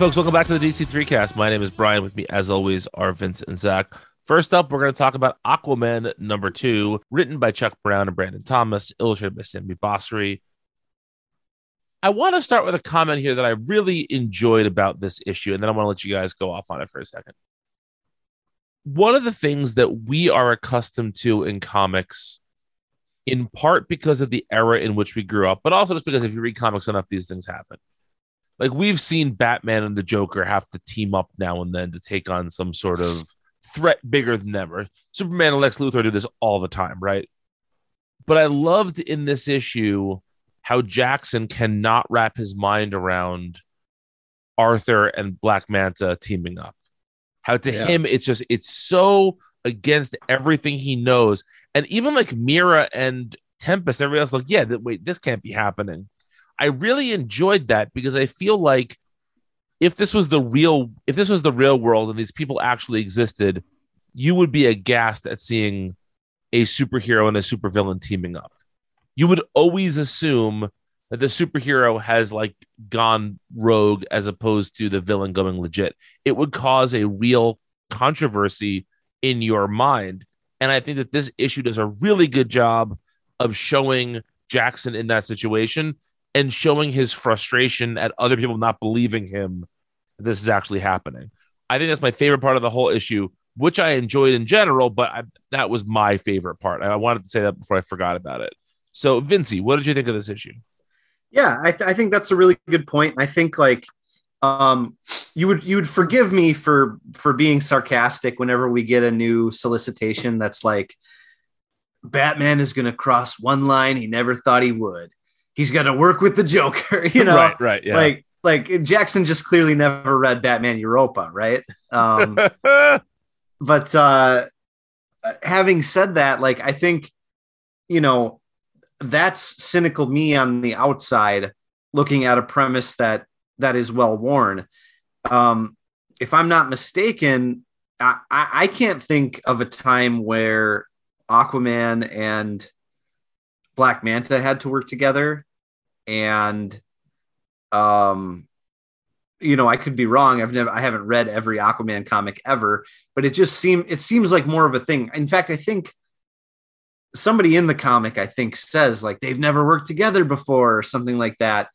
Folks, welcome back to the DC3 cast. My name is Brian. With me, as always, are Vince and Zach. First up, we're going to talk about Aquamen number two, written by Chuck Brown and Brandon Thomas, illustrated by Sami Basri. I want to start with a comment here that I really enjoyed about this issue, and then I want to let you guys go off on it for a second. One of the things that we are accustomed to in comics, in part because of the era in which we grew up, but also just because if you read comics enough, these things happen like we've seen Batman and the Joker have to team up now and then to take on some sort of threat bigger than ever. Superman and Lex Luthor do this all the time, right? But I loved in this issue how Jackson cannot wrap his mind around Arthur and Black Manta teaming up. How to yeah. him it's just it's so against everything he knows, and even like Mera and Tempest, everybody else like, yeah, that wait, this can't be happening. I really enjoyed that because I feel like if this was the real if this was the real world and these people actually existed, you would be aghast at seeing a superhero and a supervillain teaming up. You would always assume that the superhero has like gone rogue as opposed to the villain going legit. It would cause a real controversy in your mind. And I think that this issue does a really good job of showing Jackson in that situation and showing his frustration at other people not believing him this is actually happening. I think that's my favorite part of the whole issue, which I enjoyed in general, but I, that was my favorite part. I wanted to say that before I forgot about it. So, Vincey, what did you think of this issue? Yeah, I, th- I think that's a really good point. I think like um, you would you would forgive me for for being sarcastic whenever we get a new solicitation that's like Batman is going to cross one line he never thought he would he's got to work with the Joker, you know, right, right, yeah. like like Jackson just clearly never read Batman Europa, right? Um, but uh, having said that, like I think you know that's cynical me on the outside looking at a premise that that is well worn. Um, if I'm not mistaken, I, I can't think of a time where Aquaman and Black Manta had to work together and um you know, I could be wrong. I've never, I haven't read every Aquaman comic ever, but it just seems, it seems like more of a thing. In fact, I think somebody in the comic, I think, says like they've never worked together before or something like that.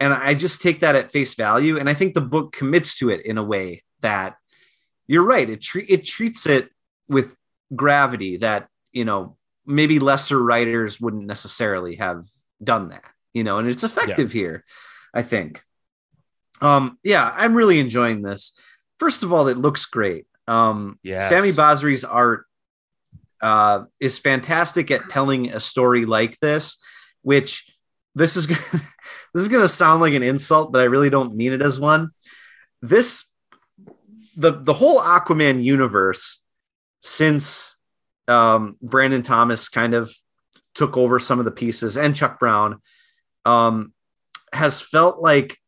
And I just take that at face value. And I think the book commits to it in a way that you're right. It, tre- it treats it with gravity that, you know, maybe lesser writers wouldn't necessarily have done that you know, and it's effective yeah. here, I think. Um, yeah, I'm really enjoying this. First of all, it looks great. Um, yes. Sami Basri's art uh, is fantastic at telling a story like this, which this is gonna, this is going to sound like an insult, but I really don't mean it as one. This the the whole Aquaman universe since um, Brandon Thomas kind of took over some of the pieces and Chuck Brown um, has felt like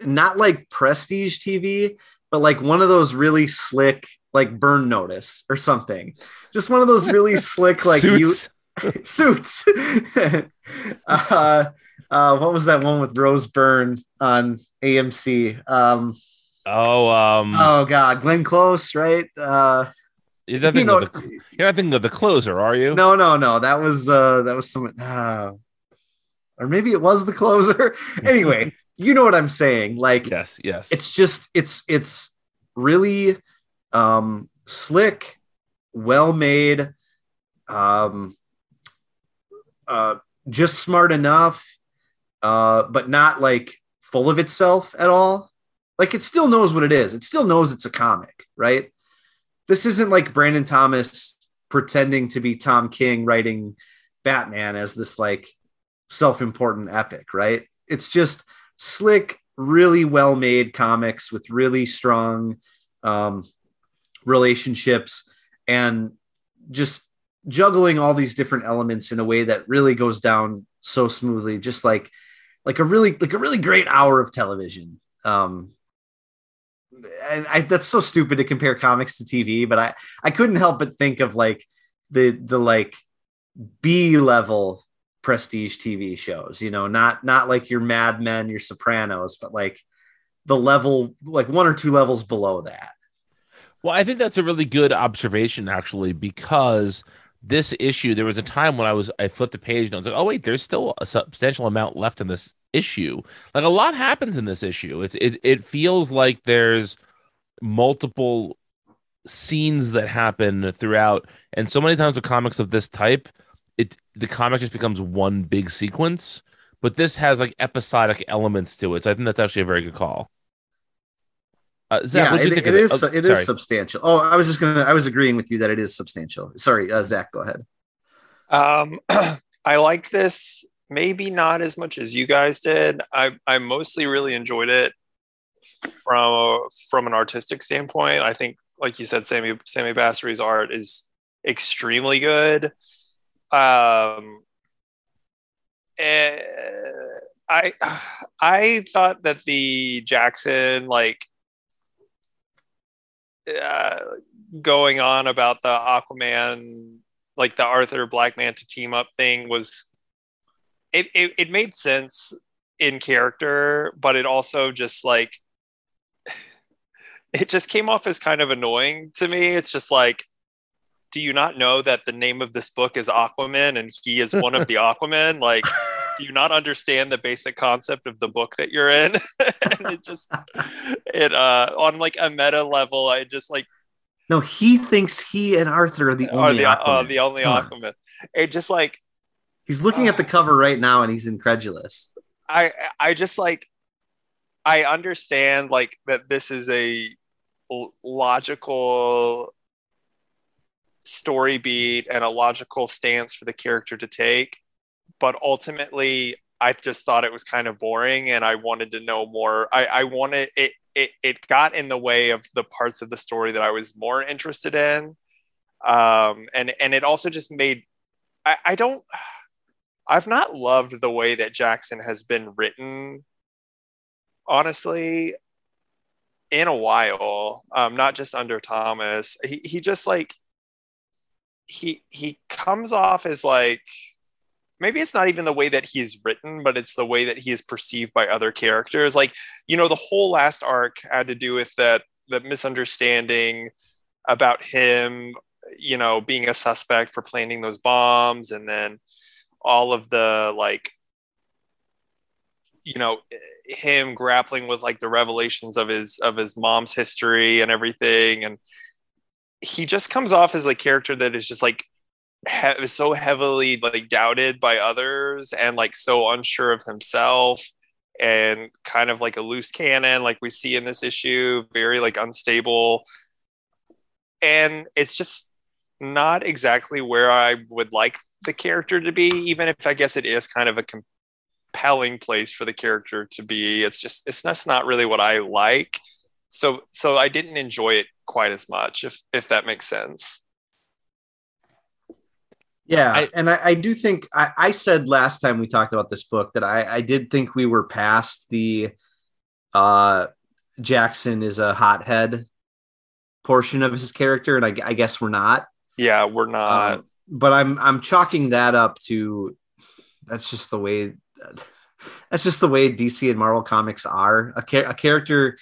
not like prestige TV, but like one of those really slick, like burn notice or something. Just one of those really slick, like suits. you suits. uh, uh, what was that one with Rose Byrne on AMC? Um, oh, um, oh God, Glenn Close, right? Uh, you're not, you know, the, you're not thinking of the closer, are you? No, no, no. That was uh, that was someone. Uh, or maybe it was the closer. anyway, you know what I'm saying. Like, yes, yes. It's just it's it's really um slick, well made, um uh just smart enough, uh, but not like full of itself at all. Like it still knows what it is. It still knows it's a comic, right? This isn't like Brandon Thomas pretending to be Tom King writing Batman as this like self-important epic, right? It's just slick, really well-made comics with really strong um, relationships and just juggling all these different elements in a way that really goes down so smoothly, just like like a really like a really great hour of television. Um, and I, that's so stupid to compare comics to TV, but I I couldn't help but think of like the the like B level prestige TV shows, you know, not not like your Mad Men, your Sopranos, but like the level like one or two levels below that. Well, I think that's a really good observation actually because this issue there was a time when I was I flipped the page and I was like, "Oh wait, there's still a substantial amount left in this issue." Like a lot happens in this issue. It's it it feels like there's multiple scenes that happen throughout and so many times with comics of this type it the comic just becomes one big sequence but this has like episodic elements to it so i think that's actually a very good call uh, Zach, yeah, it, it is. Oh, it is substantial. Oh, I was just gonna. I was agreeing with you that it is substantial. Sorry, uh, Zach, go ahead. Um, I like this. Maybe not as much as you guys did. I I mostly really enjoyed it from from an artistic standpoint. I think, like you said, Sami Sami Basri's art is extremely good. Um, eh, I I thought that the Jackson like uh, going on about the Aquaman, like the Arthur Black Manta team up thing was it, it, it made sense in character, but it also just like it just came off as kind of annoying to me. It's just like, do you not know that the name of this book is Aquamen and he is one of the Aquamen? Like do you not understand the basic concept of the book that you're in? and it just it uh on like a meta level, I just like no, he thinks he and Arthur are the only the, Aquamen. Uh, the only Come Aquamen. On. It just like he's looking at the cover right now and he's incredulous. I I just like I understand like that this is a logical story beat and a logical stance for the character to take but ultimately I just thought it was kind of boring and I wanted to know more. I, I wanted it, it, it got in the way of the parts of the story that I was more interested in. Um, and, and it also just made, I, I don't, I've not loved the way that Jackson has been written, honestly, in a while. Um, not just under Thomas. He, he just like, he, he comes off as like, maybe it's not even the way that he's written, but it's the way that he is perceived by other characters. Like, you know, the whole last arc had to do with that the misunderstanding about him, you know, being a suspect for planting those bombs, and then all of the like you know him grappling with like the revelations of his of his mom's history and everything. And he just comes off as a character that is just like he- so heavily like doubted by others and like so unsure of himself and kind of like a loose cannon like we see in this issue very like unstable. And it's just not exactly where i would like the character to be even if i guess it is kind of a compelling place for the character to be it's just it's just not really what i like so so i didn't enjoy it quite as much if if that makes sense yeah, I, and I, I, do think I, I, said last time we talked about this book that I, I did think we were past the uh, Jackson is a hothead portion of his character, and I, guess we're not. Yeah, we're not. Um, but I'm I'm chalking that up to that's just the way that's just the way DC and Marvel comics are. A, a character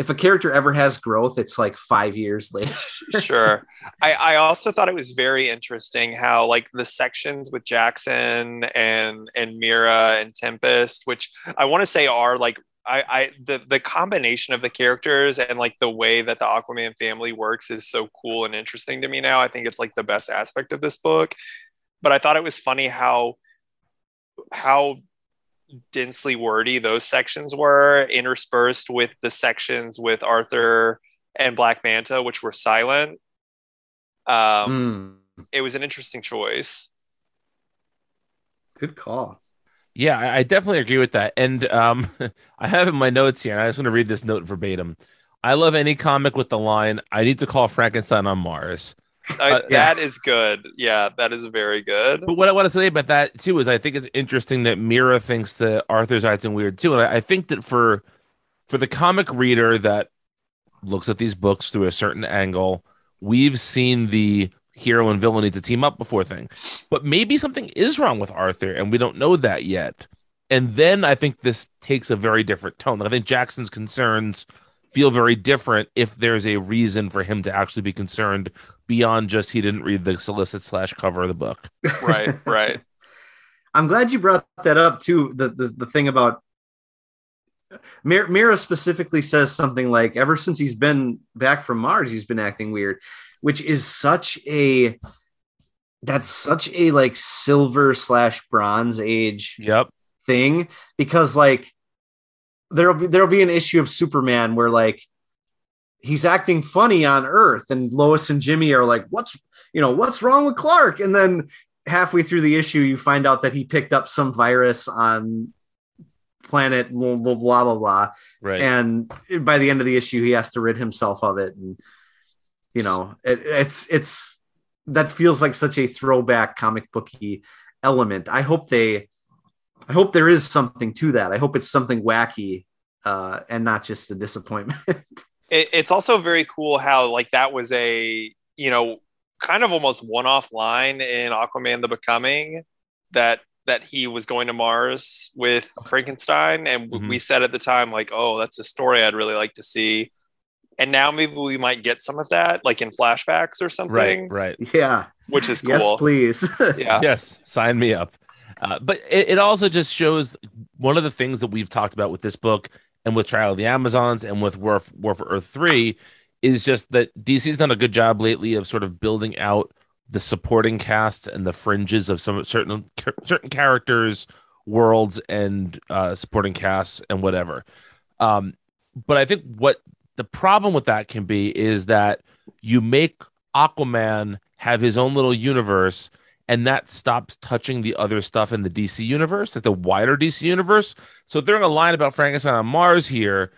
if a character ever has growth, it's like five years later. sure. I, I also thought it was very interesting how like the sections with Jackson and and Mera and Tempest, which I want to say are like I, I the the combination of the characters and like the way that the Aquaman family works is so cool and interesting to me now. I think it's like the best aspect of this book. But I thought it was funny how how densely wordy those sections were, interspersed with the sections with Arthur and Black Manta, which were silent. Um, mm. It was an interesting choice. Good call. Yeah, I definitely agree with that. And um, I have in my notes here, and I just want to read this note verbatim. I love any comic with the line, I need to call Frankenstein on Mars. Uh, yeah. That is good. Yeah, that is very good. But what I want to say about that too is I think it's interesting that Mera thinks that Arthur's acting weird too, and I, I think that for for the comic reader that looks at these books through a certain angle, we've seen the hero and villain need to team up before thing. But maybe something is wrong with Arthur, and we don't know that yet. and then I think this takes a very different tone. Like, I think Jackson's concerns feel very different if there's a reason for him to actually be concerned beyond just he didn't read the solicit slash cover of the book. Right, right. I'm glad you brought that up too. The the, the thing about Mera specifically says something like, "Ever since he's been back from Mars, he's been acting weird," which is such a that's such a like silver slash bronze age Yep. thing because like there'll be there'll be an issue of Superman where like he's acting funny on Earth and Lois and Jimmy are like, what's you know what's wrong with Clark? And then halfway through the issue, you find out that he picked up some virus on planet blah blah blah blah, blah. Right. and by the end of the issue, he has to rid himself of it, and you know it, it's it's that feels like such a throwback comic booky element. I hope they, I hope there is something to that. I hope it's something wacky uh, and not just a disappointment. It, it's also very cool how like that was a you know kind of almost one-off line in Aquaman: The Becoming that that he was going to Mars with Frankenstein, and Mhm. we said at the time like, oh, that's a story I'd really like to see. And now maybe we might get some of that, like in flashbacks or something, Right. right yeah. which is cool Yes, cool. please. yeah, Yes. Sign me up. Uh, but it, it also just shows one of the things that we've talked about with this book and with Trial of the Amazons and with War, War for Earth 3 is just that DC's done a good job lately of sort of building out the supporting casts and the fringes of some certain certain characters, worlds, and uh, supporting casts and whatever. Um, but I think what the problem with that can be is that you make Aquaman have his own little universe, and that stops touching the other stuff in the DC universe, like the wider DC universe. So a line about Frankenstein on Mars here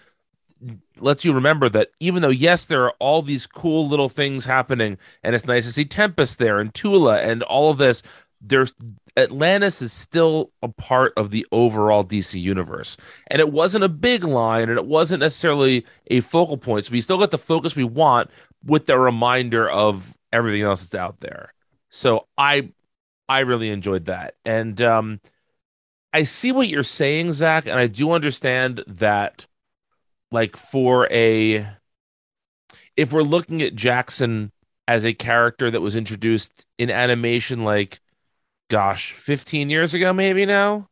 lets you remember that even though yes there are all these cool little things happening and it's nice to see tempest there and tula and all of this there's atlantis is still a part of the overall dc universe. And it wasn't a big line and it wasn't necessarily a focal point. So we still got the focus we want with the reminder of everything else that's out there. So i i really enjoyed that. And um i see what you're saying zach and i do understand that like for a if we're looking at Jackson as a character that was introduced in animation like gosh 15 years ago maybe now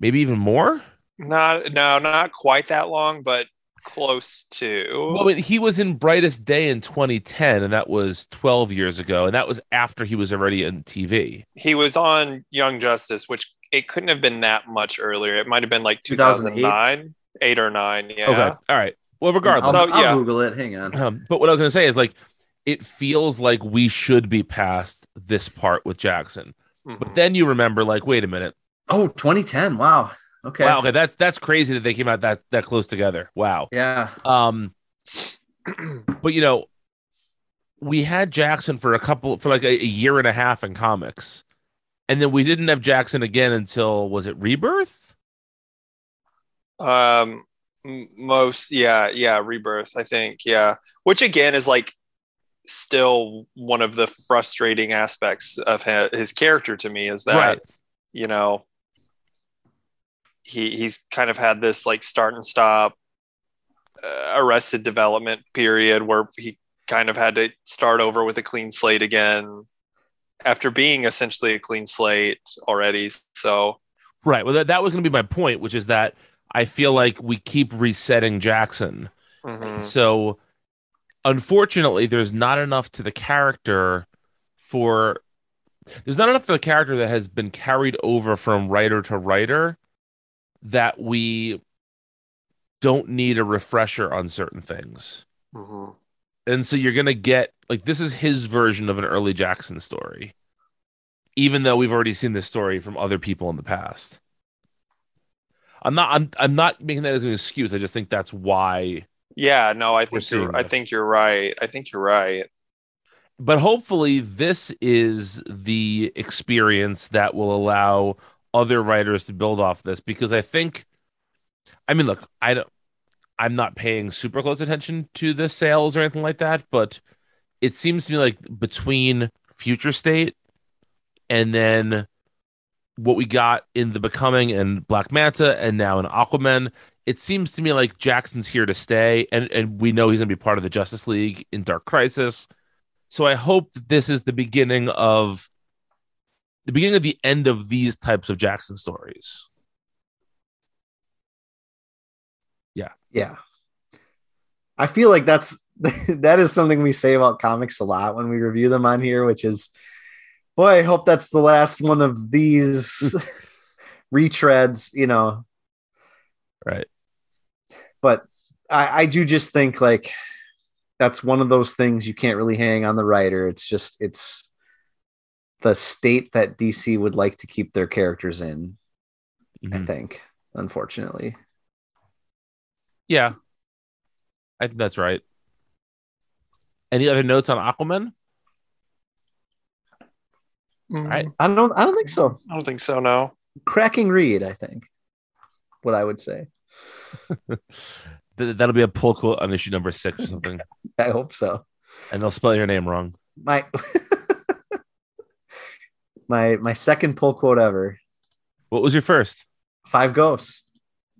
maybe even more not no, not quite that long, but close to. well I mean, he was in brightest day in 2010 and that was 12 years ago and that was after he was already in tv he was on Young Justice, which it couldn't have been that much earlier. It might have been like 2009, eight or nine. Yeah. okay all right well regardless I'll, I'll yeah. Google it. Hang on. Um, but what I was going to say is like, it feels like we should be past this part with Jackson. Mhm. But then you remember, like, wait a minute. Oh, 2010. Wow. Okay. Wow, okay, that's that's crazy that they came out that that close together. Wow. Yeah. Um, but you know, we had Jackson for a couple for like a, a year and a half in comics, and then we didn't have Jackson again until was it Rebirth? um most yeah yeah rebirth i think yeah which again is like still one of the frustrating aspects of his, character to me is that Right. you know he he's kind of had this like start and stop uh, arrested development period where he kind of had to start over with a clean slate again after being essentially a clean slate already so Right. Well, that, that was going to be my point, which is that I feel like we keep resetting Jackson. mhm. So, unfortunately, there's not enough to the character for there's not enough for the character that has been carried over from writer to writer that we don't need a refresher on certain things. Mhm. And so you're gonna get like this is his version of an early Jackson story, even though we've already seen this story from other people in the past. I'm not I'm I'm not making that as an excuse. I just think that's why Yeah, no, I think you're, I think you're right. I think you're right. but hopefully this is the experience that will allow other writers to build off this because I think I mean look, I don't I'm not paying super close attention to the sales or anything like that, but it seems to me like between Future State and then what we got in the Becoming and Black Manta, and now in Aquamen. It seems to me like Jackson's here to stay, and and we know he's going to be part of the Justice League in Dark Crisis. So I hope that this is the beginning of the beginning of the end of these types of Jackson stories. Yeah. Yeah. I feel like that's that is something we say about comics a lot when we review them on here, which is boy, I hope that's the last one of these retreads, you know. Right. But I, I do just think like that's one of those things you can't really hang on the writer. It's just it's the state that DC would like to keep their characters in, I Mhm. think, unfortunately. Yeah. I think that's right. Any other notes on Aquamen? right. I don't I don't think so. I don't think so. No. Cracking read, I think. What I would say. Th- That'll be a pull quote on issue number six or something. I hope so. and they'll spell your name wrong. My my my second pull quote ever. What was your first? Five ghosts.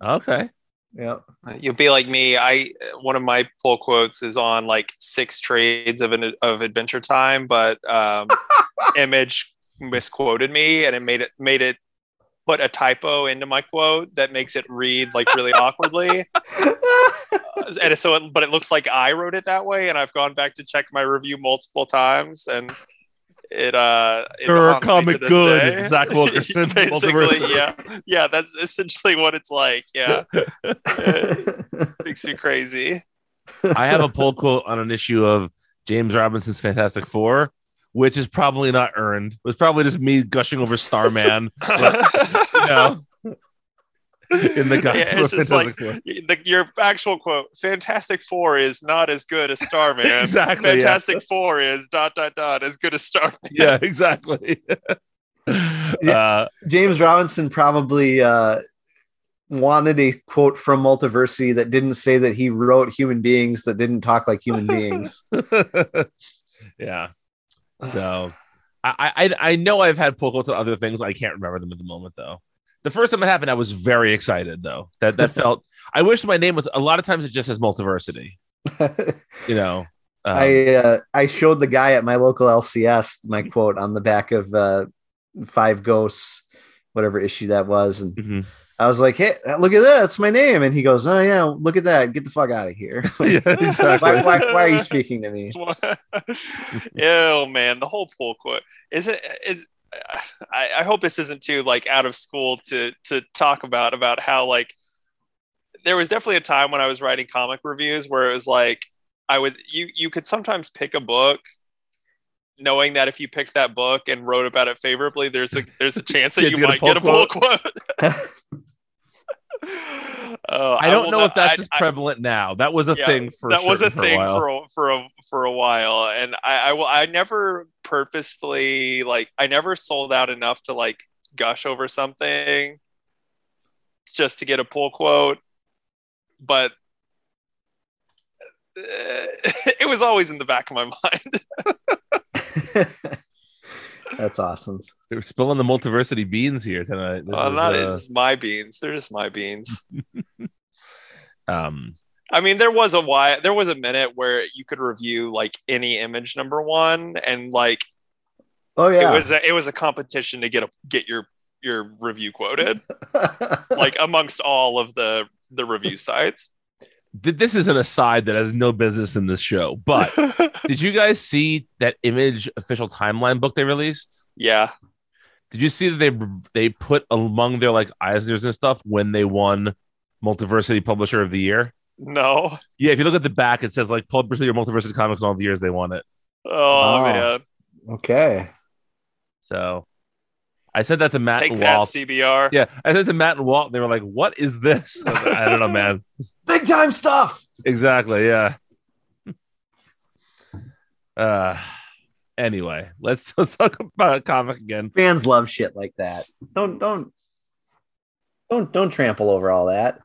Okay. Yep. You'll be like me. I one of my pull quotes is on like six trades of an of Adventure Time, but um, Image misquoted me, and it made it made it put a typo into my quote that makes it read like really awkwardly. And so, it, but it looks like I wrote it that way, and I've gone back to check my review multiple times, and it uh, it You're comic good, day. Zach Wilkerson, Basically, yeah, yeah. That's essentially what it's like. Yeah, makes me crazy. I have a pull quote on an issue of James Robinson's Fantastic Four, which is probably not earned. It was probably just me gushing over Starman, you know, in the guise Yeah, it's just like the, your actual quote fantastic four is not as good as starman Exactly, yeah. fantastic four is dot dot dot as good as starman Yeah, exactly. uh, James Robinson probably uh, wanted a quote from Multiversity that didn't say that he wrote human beings that didn't talk like human beings. yeah. So I, I I know I've had pull quotes on other things. I can't remember them at the moment though. The first time it happened, I was very excited though. That that felt. I wish my name was. A lot of times it just says multiversity. You know. Um, I uh, I showed the guy at my local LCS my quote on the back of uh, Five Ghosts, whatever issue that was, and mhm. I was like, "Hey, look at that! That's my name." And he goes, "Oh yeah, look at that! Get the fuck out of here! Yeah, exactly. why, why, why are you speaking to me?" oh man the whole pull quote is it it's I, I hope this isn't too like out of school to to talk about about how like there was definitely a time when I was writing comic reviews where it was like I would you you could sometimes pick a book knowing that if you picked that book and wrote about it favorably there's a there's a chance that you get a might get a pull pull quote. Uh, I don't will know not- if that's I- just I- prevalent now. That was a yeah, thing for that was a certain thing while. for a, for a for a while and I, I will i never purposefully like i never sold out enough to like gush over something just to get a pull quote but uh, it was always in the back of my mind That's awesome. They were spilling the multiversity beans here tonight. This well, is, not uh, just my beans they're just my beans um, I mean, there was a while, there was a minute where you could review like any image number one, and like Oh yeah. it was a, it was a competition to get a get your your review quoted, like amongst all of the the review sites. this is an aside that has no business in this show. But did you guys see that image official timeline book they released? yeah, Did you see that they they put among their like Eisners and stuff when they won Multiversity Publisher of the Year? no, Yeah, if you look at the back, it says like Publisher or Multiversity Comics in all the years they won it. oh Wow. man, okay. So I said that to Matt take and that Walt. CBR. Yeah, I said to Matt and Walt, and they were like, "What is this?" I, like, I don't know, man. Big time stuff. Exactly. Yeah. Uh. Anyway, let's, let's talk about a comic again. Fans love shit like that. Don't don't don't don't trample over all that.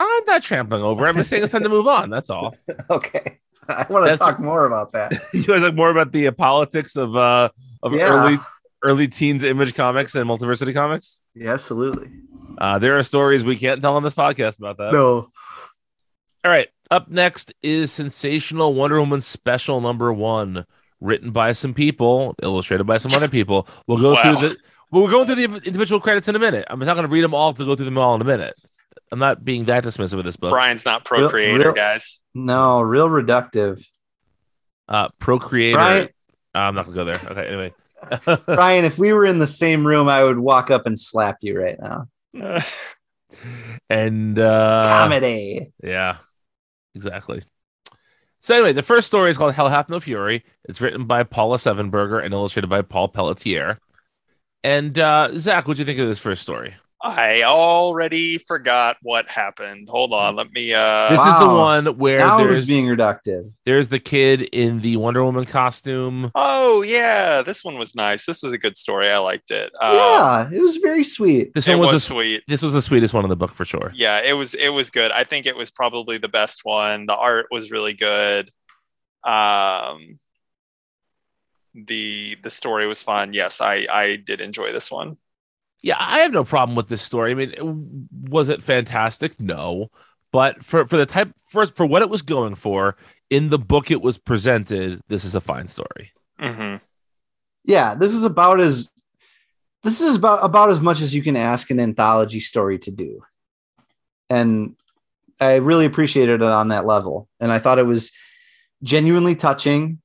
I'm not trampling over. I'm just saying it's time to move on. That's all. Okay. I want to That's talk more about that. You guys like more about the uh, politics of uh of Yeah. early early teens Image Comics and Multiversity Comics? Yeah, absolutely. Uh, there are stories we can't tell on this podcast about that. No. All right. Up next is Sensational Wonder Woman Special Number One, written by some people, illustrated by some other people. We'll go Wow. through the. Well, we're going through the individual credits in a minute. I'm not going to read them all to go through them all in a minute. I'm not being that dismissive of this book. Brian's not Real- Procreator, real- guys. No, real reductive. Uh, Procreator. Brian, Uh, I'm not going to go there. Okay. Anyway. Brian, if we were in the same room, I would walk up and slap you right now. and uh, Comedy. Yeah, exactly. So anyway, the first story is called Hell Hath No Fury. It's written by Paula Sevenbergen and illustrated by Paul Pelletier. And uh, Zach, what do you think of this first story? I already forgot what happened. Hold on, let me. uh This is the one where Now there's was being reductive. there's the kid in the Wonder Woman costume. Oh yeah, this one was nice. This was a good story. I liked it. Uh, yeah, it was very sweet. This it one was, was, the, sweet. this was the sweetest one in the book for sure. Yeah, it was. It was good. I think it was probably the best one. The art was really good. Um, the the story was fun. Yes, I I did enjoy this one. Yeah, I have no problem with this story. I mean, was it fantastic? No, but for for the type for for what it was going for in the book it was presented, this is a fine story. hmm Yeah, this is about as this is about about as much as you can ask an anthology story to do. And I really appreciated it on that level. And I thought it was genuinely touching.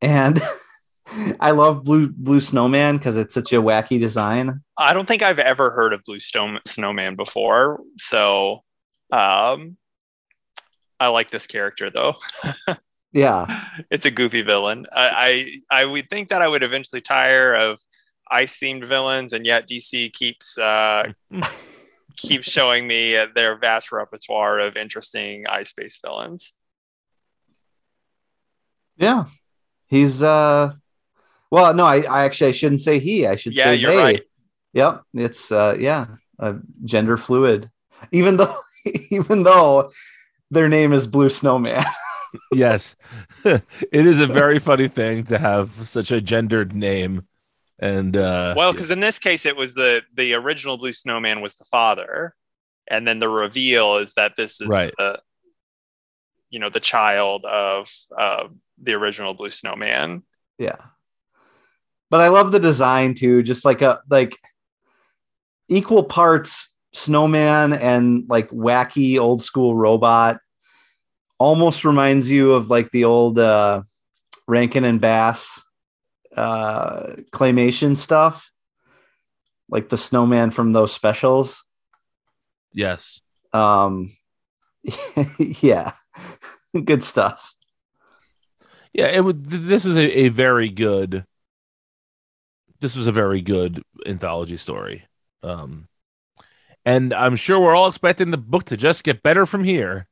And I love Blue Blue Snowman because it's such a wacky design. I don't think I've ever heard of Blue Stone Snowman before, so um, I like this character though. Yeah. it's a goofy villain. I, I I would think that I would eventually tire of ice themed villains, and yet DC keeps uh, keeps showing me their vast repertoire of interesting ice based villains. Yeah. He's uh well, no, I, I actually I shouldn't say he. I should Yeah, say you're they. right. Yep. It's uh yeah, uh, gender fluid. Even though even though their name is Blue Snowman. yes, it is a very funny thing to have such a gendered name, and uh, Well, because in this case, it was the the original Blue Snowman was the father, and then the reveal is that this is Right. the you know the child of uh, the original Blue Snowman. Yeah. But I love the design too, just like a like equal parts snowman and like wacky old school robot. Almost reminds you of like the old uh Rankin and Bass uh claymation stuff. Like the snowman from those specials. yes, Um yeah. Good stuff. yeah, it was. This was a, a very good. This was a very good anthology story, um, and I'm sure we're all expecting the book to just get better from here.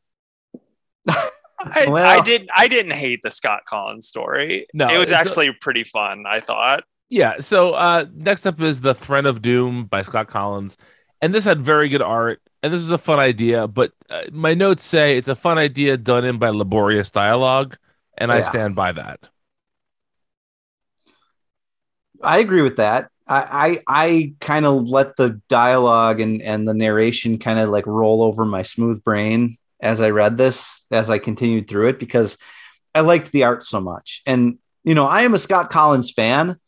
I, Well- I did I didn't hate the Scott Kollins story. No, it was it's- actually pretty fun. I thought. Yeah. So uh, next up is the Threat of Doom by Scott Kollins, and this had very good art, and this was a fun idea. But uh, my notes say it's a fun idea done in by laborious dialogue, and I stand by that. I agree with that. I I, I kind of let the dialogue and and the narration kind of like roll over my smooth brain as I read this, as I continued through it, because I liked the art so much. And you know, I am a Scott Kollins fan,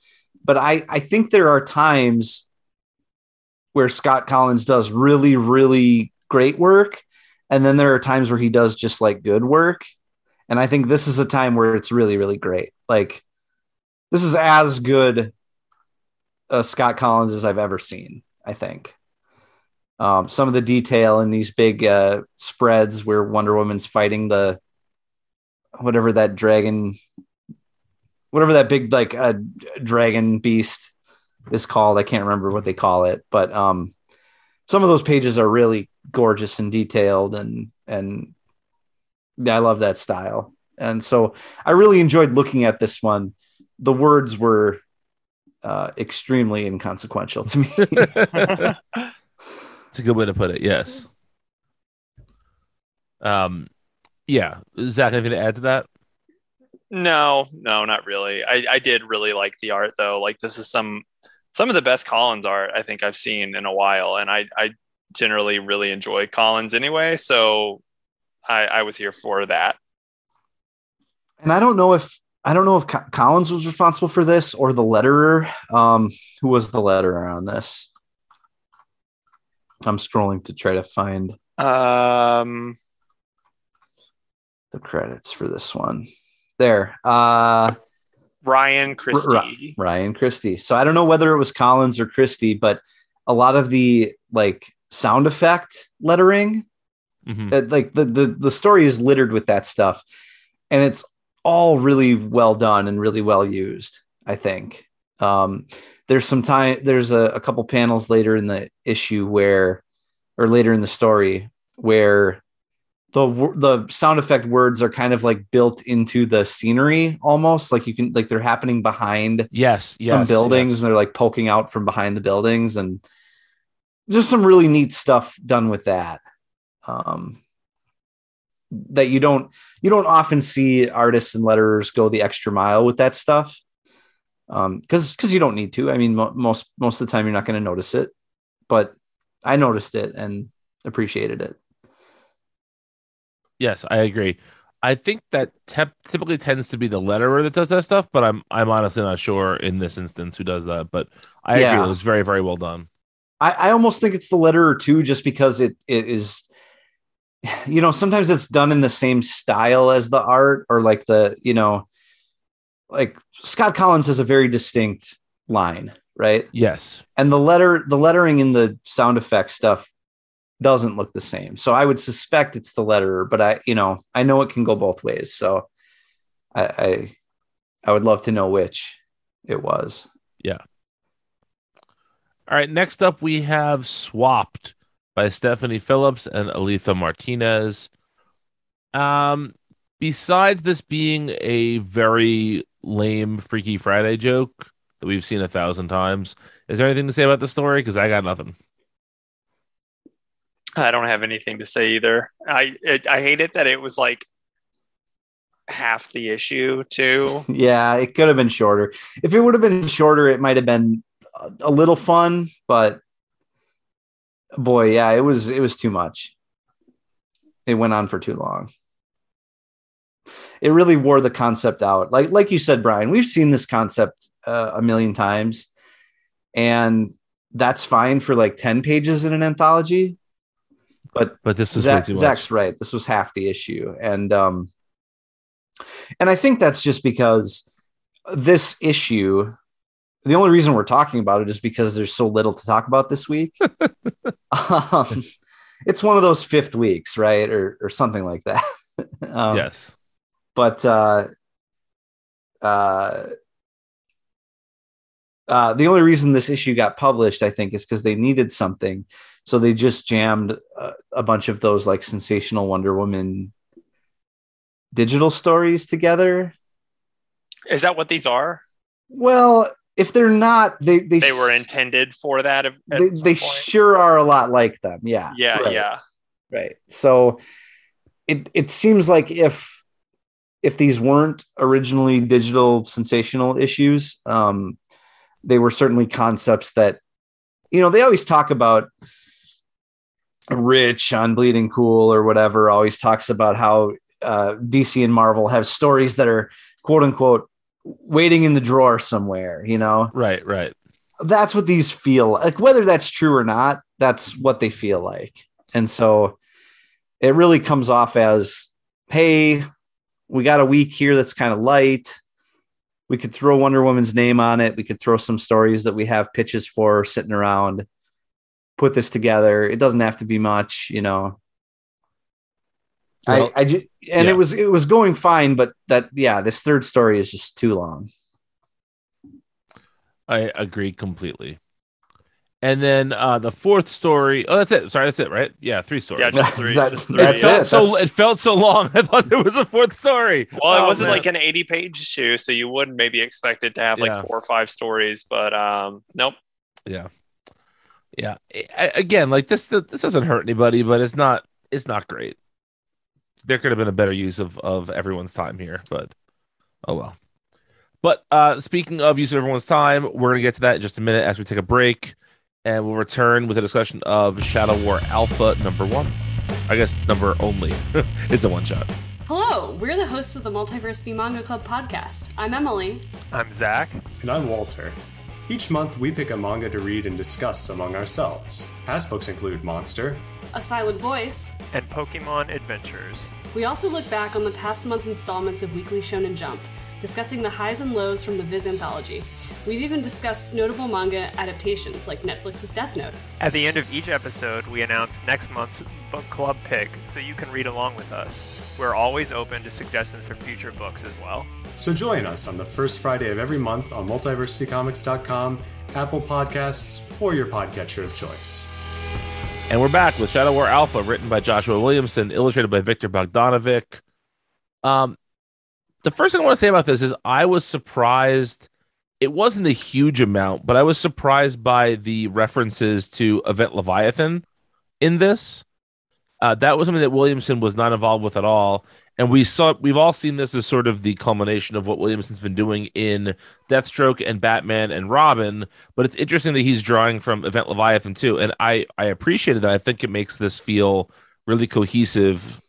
but I I think there are times where Scott Kollins does really really great work, and then there are times where he does just like good work. And I think this is a time where it's really really great. Like this is as good uh, Scott Kollins as I've ever seen. I think um, some of the detail in these big uh, spreads where Wonder Woman's fighting the whatever that dragon, whatever that big like uh, dragon beast is called. I can't remember what they call it, but um, some of those pages are really gorgeous and detailed, and and I love that style. And so I really enjoyed looking at this one. The words were uh, extremely inconsequential to me. it's a good way to put it. Yes. Um, yeah. Zach, anything to add to that? No, no, not really. I, I did really like the art though. Like this is some some of the best Kollins art I think I've seen in a while, and I I generally really enjoy Kollins anyway, so I, I was here for that. And I don't know if I don't know if Co- Kollins was responsible for this or the letterer. Um, who was the letterer on this? I'm scrolling to try to find Um, the credits for this one. There, uh, Ryan Christie. Ryan Christie. So I don't know whether it was Kollins or Christie, but a lot of the like sound effect lettering, Mhm. uh, like the, the the story is littered with that stuff, and it's all really well done and really well used. I think. Um, there's some time. There's a, a couple panels later in the issue where, or later in the story where the the sound effect words are kind of like built into the scenery almost like you can like they're happening behind Yes, yes, some buildings yes. and they're like poking out from behind the buildings and just some really neat stuff done with that um that you don't you don't often see artists and letterers go the extra mile with that stuff um because because you don't need to i mean mo- most most of the time you're not going to notice it but i noticed it and appreciated it Yes, I agree. I think that tep- typically tends to be the letterer that does that stuff, but I'm I'm honestly not sure in this instance who does that. But I Yeah. agree, it was very very well done. I, I almost think it's the letterer too, just because it it is, you know, sometimes it's done in the same style as the art, or like the, you know, like Scott Kollins has a very distinct line, right? Yes, And the letter, the lettering in the sound effect stuff doesn't look the same. So I would suspect it's the letterer, but I, you know, I know it can go both ways. So I I, I would love to know which it was. Yeah all right, next up we have Swapped by Stephanie Phillips and Alitha Martinez. Um, besides this being a very lame Freaky Friday joke that we've seen a thousand times, is there anything to say about the story? Because I got nothing. I don't have anything to say either. I it, I hate it that it was like half the issue too. Yeah, it could have been shorter. If it would have been shorter, it might have been a, a little fun, but boy, yeah, it was it was too much. It went on for too long. It really wore the concept out. Like like you said, Brian, we've seen this concept uh, a million times, and that's fine for like ten pages in an anthology. But But this was Zach, way too much. Zach's right. This was half the issue, and um, and I think that's just because this issue. The only reason we're talking about it is because there's so little to talk about this week. um, it's one of those fifth weeks, right, or or something like that. um, yes. but uh, uh, uh, the only reason this issue got published, I think, is because they needed something. So they just jammed a, a bunch of those like sensational Wonder Woman digital stories together. Is that what these are? Well, if they're not, they they, They were intended for that. At They, they sure are a lot like them. Yeah. yeah, right. yeah. Right. So it it seems like if if these weren't originally digital sensational issues, um, they were certainly concepts that you know they always talk about. Rich on Bleeding Cool or whatever always talks about how uh, DC and Marvel have stories that are quote unquote waiting in the drawer somewhere. You know, Right, right. that's what these feel like. Whether that's true or not that's what they feel like. And so it really comes off as hey we got a week here that's kind of light. We could throw wonder woman's name on it. We could throw some stories that we have pitches for sitting around put this together. It doesn't have to be much you know Well, I, I ju- and yeah. it was it was going fine but that yeah this third story is just too long I agree completely. And then uh the fourth story. Oh, that's it. Sorry, that's it, right? Yeah, three stories. Yeah, just three. That- just three. it that's felt it. so That's- it felt so long. I thought there was a fourth story. Well, it Oh, wasn't man. like an 80 page issue, so you wouldn't maybe expect it to have like Yeah. four or five stories, but um, nope. Yeah. Yeah. I- I- again, like this this doesn't hurt anybody, but it's not it's not great. There could have been a better use of of everyone's time here, but oh well. But uh, speaking of use of everyone's time, we're going to get to that in just a minute as we take a break. And we'll return with a discussion of Shadow War Alpha number one. I guess number only. it's a one shot. Hello, we're the hosts of the Multiversity Manga Club podcast. I'm Emily. I'm Zach. And I'm Walter. Each month, we pick a manga to read and discuss among ourselves. Past books include Monster, A Silent Voice, and Pokemon Adventures. We also look back on the past month's installments of Weekly Shonen Jump, discussing the highs and lows from the Viz anthology. We've even discussed notable manga adaptations like Netflix's Death Note. At the end of each episode, we announce next month's book club pick so you can read along with us. We're always open to suggestions for future books as well. So join us on the first Friday of every month on multiversitycomics.com, Apple Podcasts, or your podcatcher of choice. And we're back with Shadow War Alpha, written by Joshua Williamson, illustrated by Viktor Bogdanovic. Um, the first thing I want to say about this is I was surprised. It wasn't a huge amount, but I was surprised by the references to Event Leviathan in this. Uh, that was something that Williamson was not involved with at all. And we saw we've all seen this as sort of the culmination of what Williamson's been doing in Deathstroke and Batman and Robin. But it's interesting that he's drawing from Event Leviathan too. And I I appreciated that. I think it makes this feel really cohesive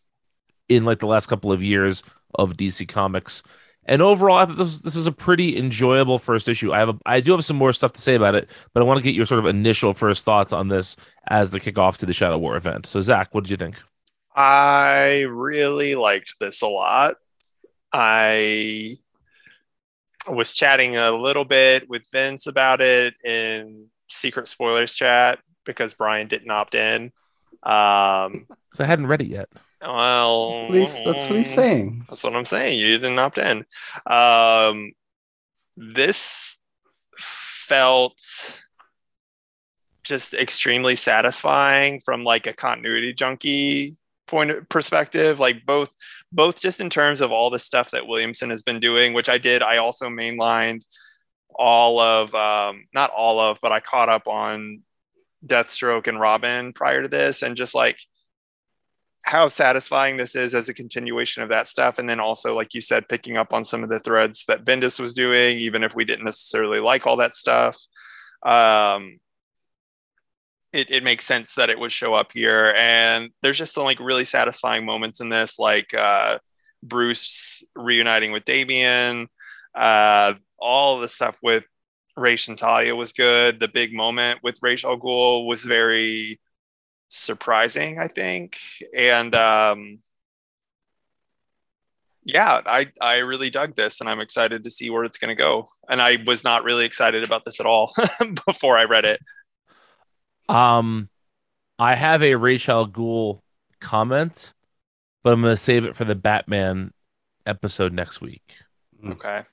in like the last couple of years of DC Comics. And overall, I thought this, this was a pretty enjoyable first issue. I have a, I do have some more stuff to say about it, but I want to get your sort of initial first thoughts on this as the kickoff to the Shadow War event. So, Zach, what did you think? I really liked this a lot. I was chatting a little bit with Vince about it in secret spoilers chat because Brian didn't opt in. Um, so I hadn't read it yet. Well, that's what, he's, that's what he's saying. That's what I'm saying. You didn't opt in. Um, this felt just extremely satisfying from like a continuity junkie point of perspective like both both just in terms of all the stuff that williamson has been doing which i did i also mainlined all of um not all of but i caught up on deathstroke and robin prior to this and just like how satisfying this is as a continuation of that stuff and then also like you said picking up on some of the threads that bendis was doing even if we didn't necessarily like all that stuff um it, it makes sense that it would show up here. And there's just some like really satisfying moments in this, like uh, Bruce reuniting with Damian, uh, all the stuff with Ra's and Talia was good. The big moment with Ra's al Ghul was very surprising, I think. And um, yeah, I, I really dug this and I'm excited to see where it's going to go. And I was not really excited about this at all before I read it. Um, I have a Rachel al Ghul comment, but I'm going to save it for the Batman episode next week. Okay.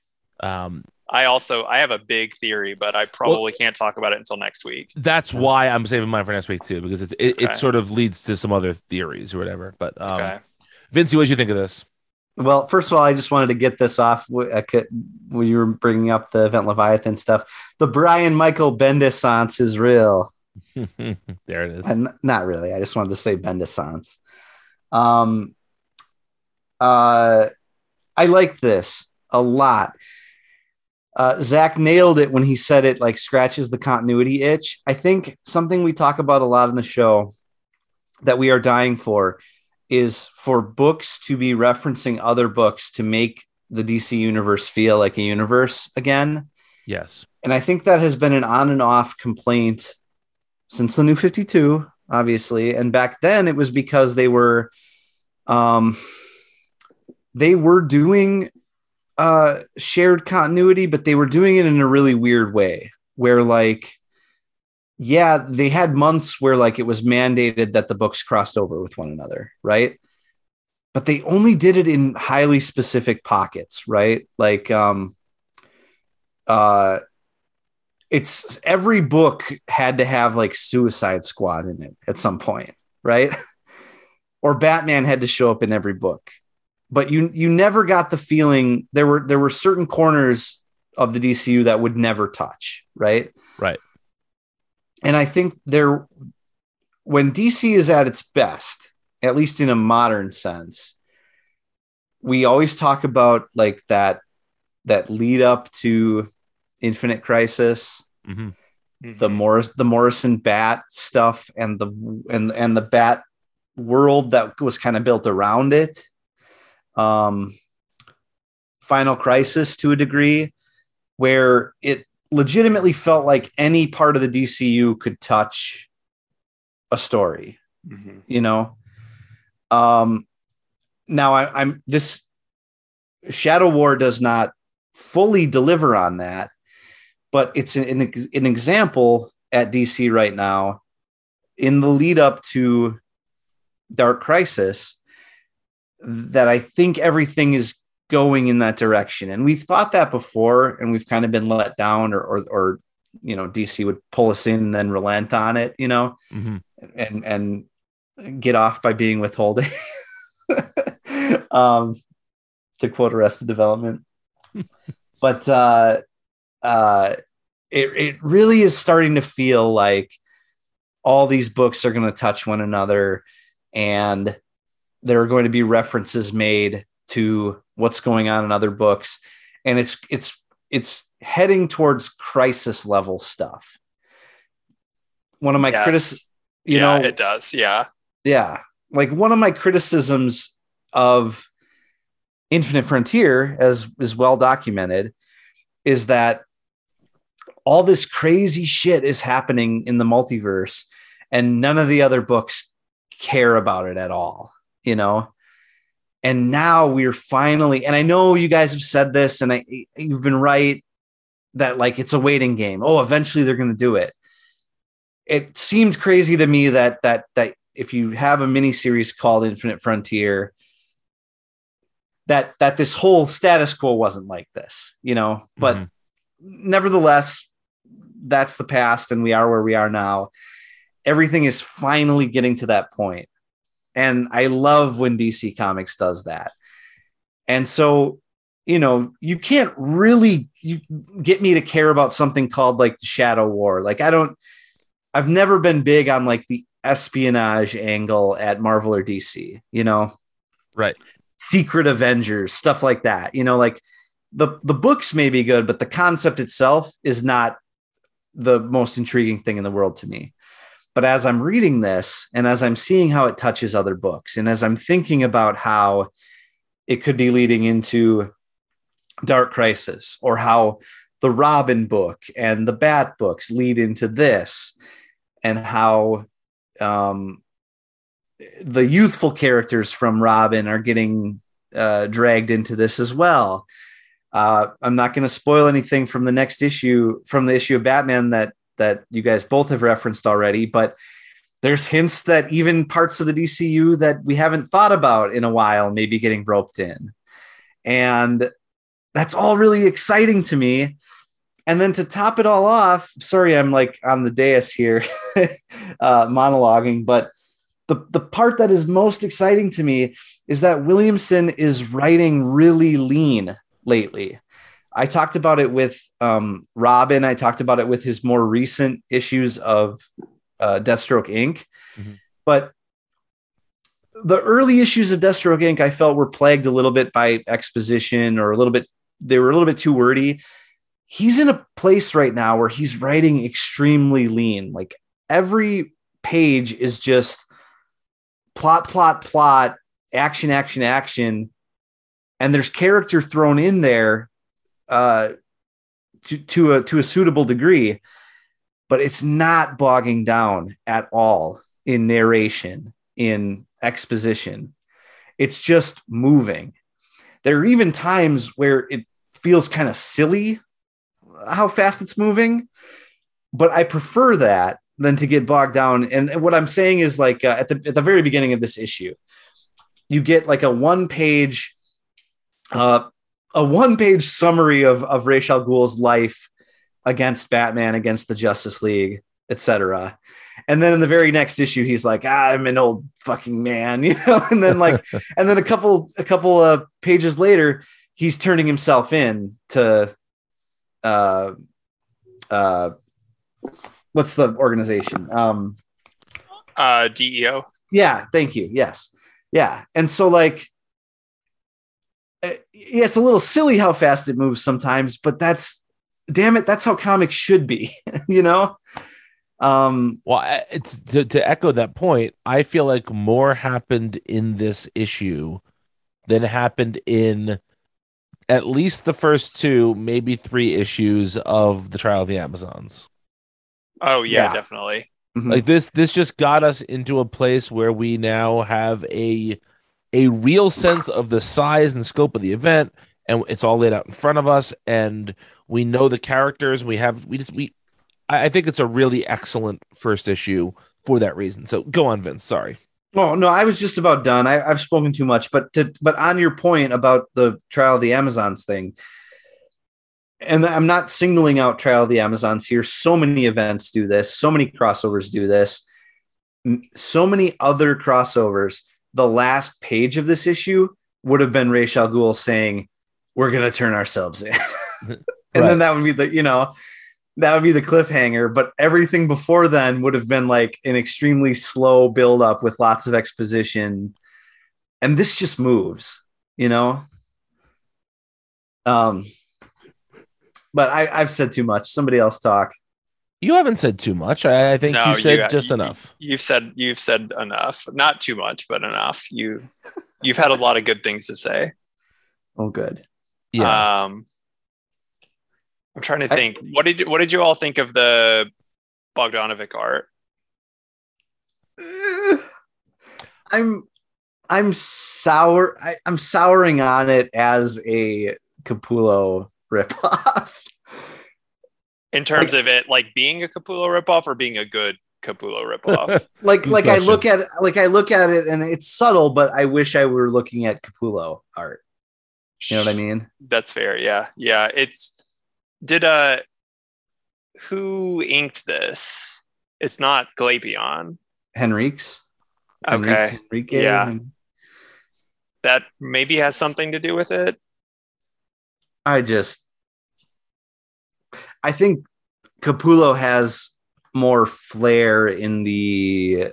Um, I also I have a big theory, but I probably well, can't talk about it until next week. That's why I'm saving mine for next week too, because it okay. it sort of leads to some other theories or whatever. But um, okay. Vincey, what did you think of this? Well, first of all, I just wanted to get this off when you were bringing up the Event Leviathan stuff. The Brian Michael Bendis is real. there it is. And not really. I just wanted to say Bendisance. Um, uh, I like this a lot. Uh, Zach nailed it when he said it like scratches the continuity itch. I think something we talk about a lot in the show that we are dying for is for books to be referencing other books to make the DC universe feel like a universe again. Yes. And I think that has been an on and off complaint since the new 52 obviously and back then it was because they were um they were doing uh shared continuity but they were doing it in a really weird way where like yeah they had months where like it was mandated that the books crossed over with one another right but they only did it in highly specific pockets right like um uh it's every book had to have like Suicide Squad in it at some point, right? or Batman had to show up in every book. But you you never got the feeling there were there were certain corners of the DCU that would never touch, right? Right. And I think there when DC is at its best, at least in a modern sense, we always talk about like that that lead up to Infinite Crisis, Mhm. the Morris the Morrison Bat stuff, and the and and the Bat world that was kind of built around it. Um, Final Crisis to a degree, where it legitimately felt like any part of the DCU could touch a story Mhm. you know um now I, i'm this shadow war does not fully deliver on that but it's an, an, an example at dc right now in the lead up to dark crisis that i think everything is going in that direction and we've thought that before and we've kind of been let down or or, or you know dc would pull us in and then relent on it you know Mhm. and and get off by being withholding. um, to quote Arrested Development, but uh, uh, it it really is starting to feel like all these books are going to touch one another, and there are going to be references made to what's going on in other books, and it's it's it's heading towards crisis level stuff. One of my Yes. critics, you yeah, know, it does. Yeah. yeah like one of my criticisms of infinite frontier as is well documented is that all this crazy shit is happening in the multiverse and none of the other books care about it at all you know and now we're finally and i know you guys have said this and i you've been right that like it's a waiting game oh eventually they're going to do it it seemed crazy to me that that that if you have a mini series called Infinite Frontier, that that this whole status quo wasn't like this, you know. But Mhm. nevertheless, that's the past, and we are where we are now. Everything is finally getting to that point, and I love when DC Comics does that. And so, you know, you can't really you get me to care about something called like the Shadow War. Like I don't. I've never been big on like the espionage angle at Marvel or DC, you know, Right. secret Avengers, stuff like that. You know, like the the books may be good, but the concept itself is not the most intriguing thing in the world to me. But as I'm reading this and as I'm seeing how it touches other books, and as I'm thinking about how it could be leading into Dark Crisis or how the Robin book and the Bat books lead into this, and how um, the youthful characters from Robin are getting uh, dragged into this as well. Uh, I'm not going to spoil anything from the next issue, from the issue of Batman that that you guys both have referenced already, but there's hints that even parts of the DCU that we haven't thought about in a while may be getting roped in, and that's all really exciting to me. And then to top it all off, sorry, I'm like on the dais here, uh, monologuing, but the, the part that is most exciting to me is that Williamson is writing really lean lately. I talked about it with um, Robin. I talked about it with his more recent issues of uh, Deathstroke Inc. Mhm. But the early issues of Deathstroke Inc. I felt were plagued a little bit by exposition or a little bit, they were a little bit too wordy. He's in a place right now where he's writing extremely lean. Like every page is just plot, plot, plot, action, action, action. And there's character thrown in there uh, to, to a to a suitable degree, but it's not bogging down at all in narration, in exposition. It's just moving. There are even times where it feels kind of silly how fast it's moving, but I prefer that than to get bogged down. And what I'm saying is like uh, at the at the very beginning of this issue, you get like a one page uh, a one page summary of of Ra's al Ghul's life against Batman, against the Justice League, etc. And then in the very next issue, he's like, ah, "I'm an old fucking man," you know. And then like, and then a couple a couple of pages later, he's turning himself in to, uh, uh, what's the organization? Um, Uh, DEO. yeah, thank you. Yes. Yeah. And so like yeah, it's a little silly how fast it moves sometimes, but that's damn it, that's how comics should be, you know. Um, well, it's to, to echo that point. I feel like more happened in this issue than happened in at least the first two, maybe three issues of the Trial of the Amazons. Oh yeah, Yeah. definitely. mhm. Like this, this just got us into a place where we now have a a real sense of the size and scope of the event, and it's all laid out in front of us, and we know the characters. We have we just we. I think it's a really excellent first issue for that reason. So go on, Vince. Sorry. Oh no, I was just about done. I, I've spoken too much, but to, but on your point about the trial of the Amazons thing, and I'm not singling out trial of the Amazons here. So many events do this. So many crossovers do this. So many other crossovers. The last page of this issue would have been Ra's al Ghul saying, "We're gonna turn ourselves in," and Right. then that would be the you know that would be the cliffhanger. But everything before then would have been like an extremely slow build up with lots of exposition. And this just moves, you know? Um, but I, I've said too much. Somebody else talk. You haven't said too much. I, I think No, you said you- just you- enough. You've said you've said enough. Not too much, but enough. You you've had a lot of good things to say. Oh, good. Yeah. Um, I'm trying to I- think. what did what did you all think of the Bogdanovic art? I'm I'm sour. I, I'm souring on it as a Capullo ripoff. In terms of it like being a Capullo ripoff or being a good Capullo ripoff? like like I look at like I look at it and it's subtle, but I wish I were looking at Capullo art. You know what I mean? That's fair. Yeah. Yeah. It's did uh who inked this? It's not Glapion. Henriques. Okay. Enrique. Yeah. That maybe has something to do with it. I just I think Capullo has more flair in the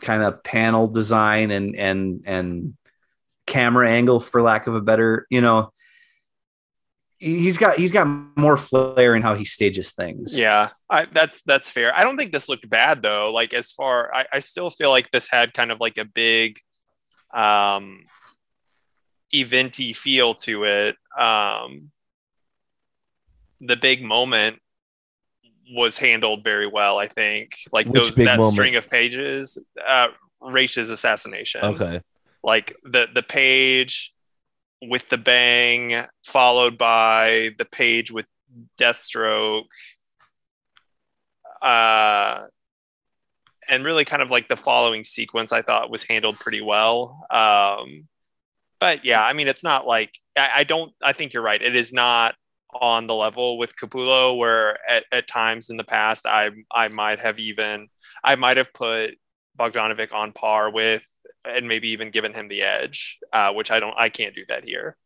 kind of panel design and and and camera angle for lack of a better, you know. He's got he's got more flair in how he stages things. Yeah, I, that's that's fair. I don't think this looked bad though. Like as far, I, I still feel like this had kind of like a big, um, eventy feel to it. Um, the big moment was handled very well. I think like Which those that moment? string of pages, uh, Raish's assassination okay. like the the page with the bang followed by the page with deathstroke uh and really kind of like the following sequence i thought was handled pretty well um but yeah i mean it's not like i, I don't i think you're right it is not on the level with Capullo where at, at times in the past i i might have even i might have put bogdanovic on par with and maybe even given him the edge, uh, which I don't, I can't do that here.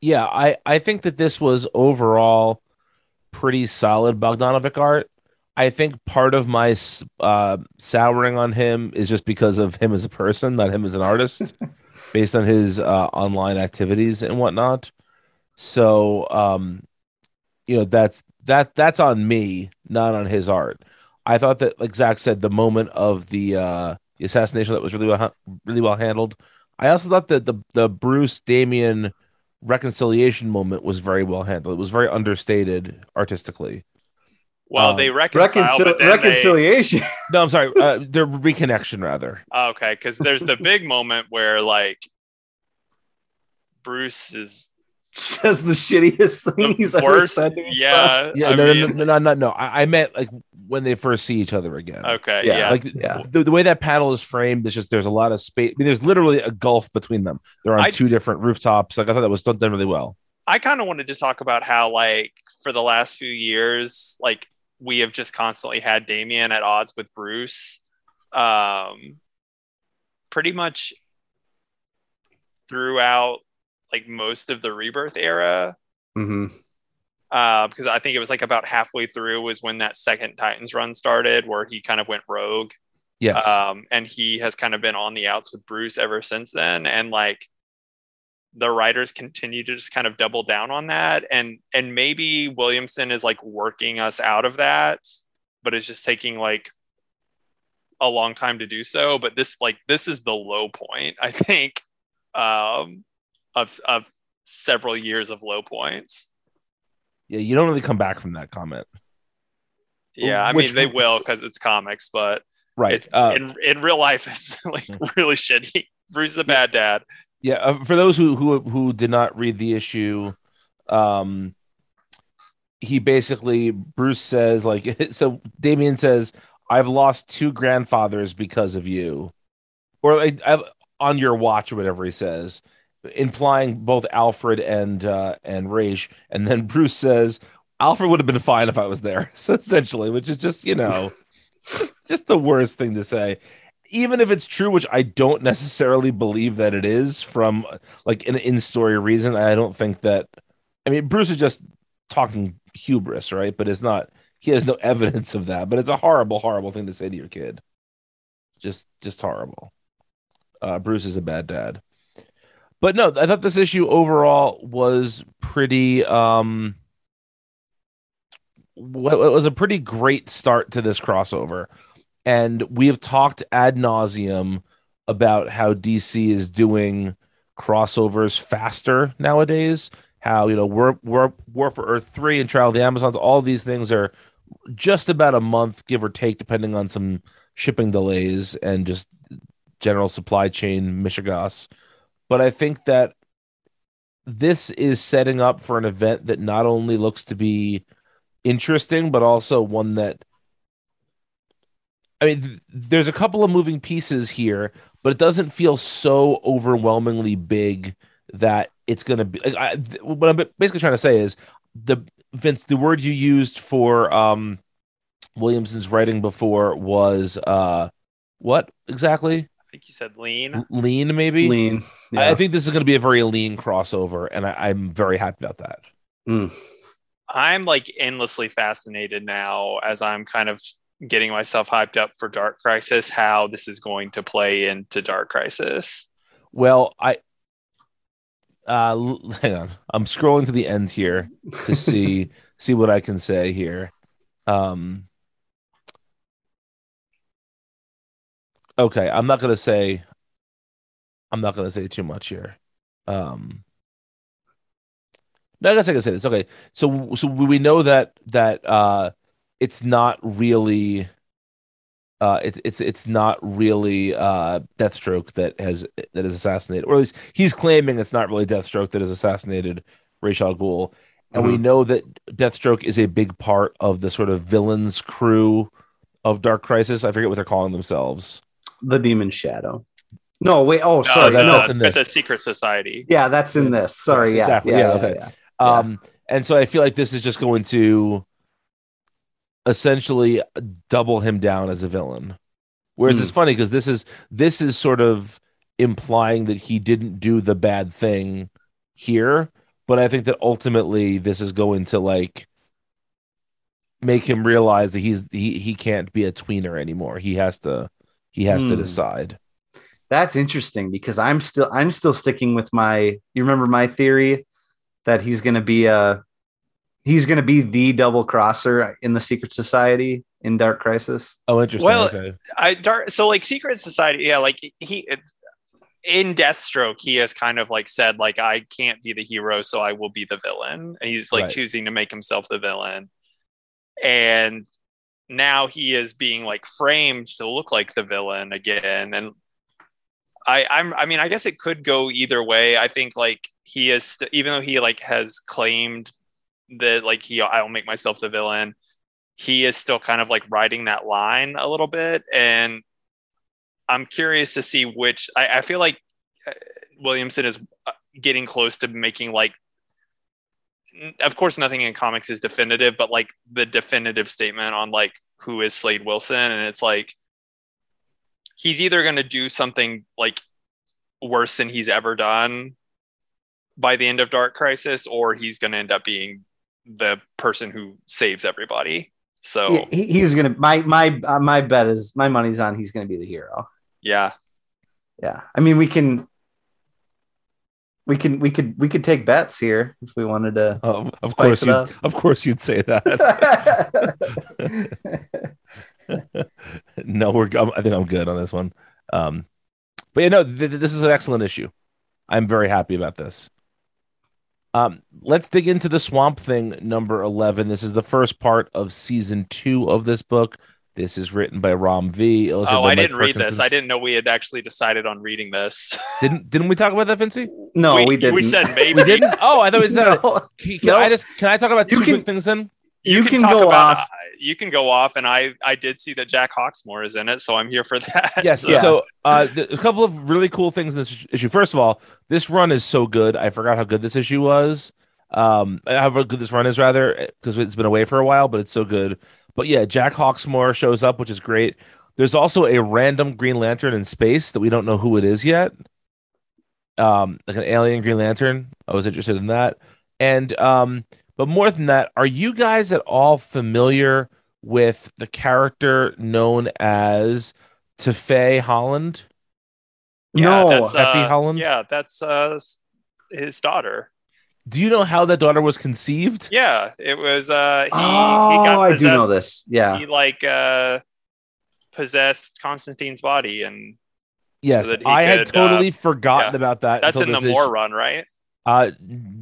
Yeah, I I think that this was overall pretty solid Bogdanovic art. I think part of my uh, souring on him is just because of him as a person, not him as an artist, based on his uh, online activities and whatnot. So, um, you know, that's that that's on me, not on his art. I thought that, like Zach said, the moment of the uh, the assassination that was really well really well handled. I also thought that the the Bruce Damian reconciliation moment was very well handled. It was very understated artistically. Well, Um, they reconcile, Reconcil- but then reconciliation. No, I'm sorry, uh, their reconnection rather. Okay, because there's the big moment where like Bruce is Says the shittiest thing the he's ever said to himself. Yeah, Yeah, I no, mean, no, no, no, no, no. I, I meant like when they first see each other again. okay, Yeah, yeah, Like yeah. the, the way that panel is framed is just there's a lot of space. I mean, there's literally a gulf between them. They're on I- two different rooftops. Like I thought that was done done really well. I kind of wanted to talk about how like for the last few years, like we have just constantly had Damian at odds with Bruce. Um, pretty much throughout like most of the rebirth era. Mhm. uh, because I think it was like about halfway through was when that second Titans run started, where he kind of went rogue. Yes. um, and he has kind of been on the outs with Bruce ever since then. And like the writers continue to just kind of double down on that, and and maybe Williamson is like working us out of that, but it's just taking like a long time to do so. But this like this is the low point, I think, um, of of several years of low points. yeah, you don't really come back from that comment. Yeah, I Which- mean they will because it's comics, but Right. Uh, in in real life it's like really shitty. Bruce is a bad dad. Yeah, uh, for those who who who did not read the issue, um, he basically Bruce says like so. Damian says, "I've lost two grandfathers because of you," or like I've, on your watch or whatever he says, implying both Alfred and uh, and Raish. And then Bruce says, "Alfred would have been fine if I was there." So essentially, which is just you know, just, just the worst thing to say even if it's true, which I don't necessarily believe that it is from like an in story reason, I don't think that. I mean, Bruce is just talking hubris, right? But it's not. He has no evidence of that. But it's a horrible, horrible thing to say to your kid. Just, just horrible. Uh, Bruce is a bad dad. But no, I thought this issue overall was pretty. um wa- was a pretty great start to this crossover and we have talked ad nauseum about how DC is doing crossovers faster nowadays. How you know War War War for Earth three and Trial of the Amazons, all these things are just about a month, give or take, depending on some shipping delays and just general supply chain mishigas. But I think that this is setting up for an event that not only looks to be interesting, but also one that I mean, th- there's a couple of moving pieces here, but it doesn't feel so overwhelmingly big that it's going to be. Like, I, th- what I'm basically trying to say is the Vince, the word you used for um, Williamson's writing before was uh, what exactly? I think you said lean. L- Lean, maybe. Lean. I, I think this is going to be a very lean crossover, and I, I'm very happy about that. Mm. I'm like endlessly fascinated now as I'm kind of getting myself hyped up for Dark Crisis, how this is going to play into Dark Crisis. Well, I uh hang on. I'm scrolling to the end here to see see what I can say here. Um Okay, I'm not going to say I'm not going to say too much here. Um No, I guess I can say this. Okay. So so we know that that uh it's not really uh it's it's it's not really uh Deathstroke that has that is assassinated, or at least he's claiming it's not really Deathstroke that has assassinated Ra's al Ghul. And we know that Deathstroke is a big part of the sort of villains crew of Dark Crisis. I forget what they're calling themselves. The Demon Shadow. No, wait. Oh, sorry. that- the, no. that's in this. the Secret Society. Yeah, that's in this. Sorry. Yes, yeah, exactly. Yeah. Yeah, yeah, okay. yeah. Yeah. Um, and so I feel like this is just going to essentially double him down as a villain. Whereas Hmm. it's funny because this is this is sort of implying that he didn't do the bad thing here, but I think that ultimately this is going to like make him realize that he's he he can't be a tweener anymore. He has to he has to Hmm. decide. That's interesting because I'm still I'm still sticking with my you remember my theory that he's gonna be a he's gonna be the double crosser in the secret society in Dark Crisis. Oh, interesting. Well, okay. I dark so like Secret Society, yeah, like he in Deathstroke, he has kind of like said like I can't be the hero, so I will be the villain. And he's like Right. choosing to make himself the villain, and now he is being like framed to look like the villain again. And I, I'm, I mean, I guess it could go either way. I think like he is, st- even though he like has claimed that like he, I'll make myself the villain. He is still kind of like riding that line a little bit and i'm curious to see which i, I feel like uh, williamson is uh, getting close to making like of course nothing in comics is definitive but like the definitive statement on like who is slade wilson and it's like he's either going to do something like worse than he's ever done by the end of dark crisis or he's going to end up being the person who saves everybody So He, he's gonna my my uh, my bet is my money's on he's gonna be the hero. yeah, Yeah, I mean we can. We can we could we could take bets here if we wanted to. Oh, of Spice course it you up. of course you'd say that. no, we're I'm- I think I'm good on this one. Um but yeah, no, th- th- this is an excellent issue. I'm very happy about this. Um, let's dig into the Swamp Thing number 11. This is the first part of season two of this book. This is written by Ram V. oh, I Mike didn't read this. I didn't know we had actually decided on reading this. Didn't didn't we talk about that, Vincey? no, we, we, didn't. We said maybe. We didn't. Oh, I thought we said it. No. Can, can No. I just can I talk about two can- quick things then? You can talk go about- off. You can go off, and I I did see that Jack Hawksmoor is in it, so I'm here for that. Yes. So- Yeah. So uh, a couple of really cool things in this issue. First of all, this run is so good. I forgot how good this issue was. Um, how good this run is rather because it's been away for a while, but it's so good. But yeah, Jack Hawksmoor shows up, which is great. There's also a random Green Lantern in space that we don't know who it is yet. Um, like an alien Green Lantern. I was interested in that. And um, but more than that, are you guys at all familiar with the character known as Tefé Holland? yeah, no, that's, Effie uh, Holland? Yeah, that's uh, his daughter. Do you know how that daughter was conceived? Yeah, it was. Uh, he, oh, he got I do know this. Yeah, He like uh, possessed Constantine's body, and Yes, that he I had could, totally forgotten yeah. about that. that's in the this Moore run, right? Uh,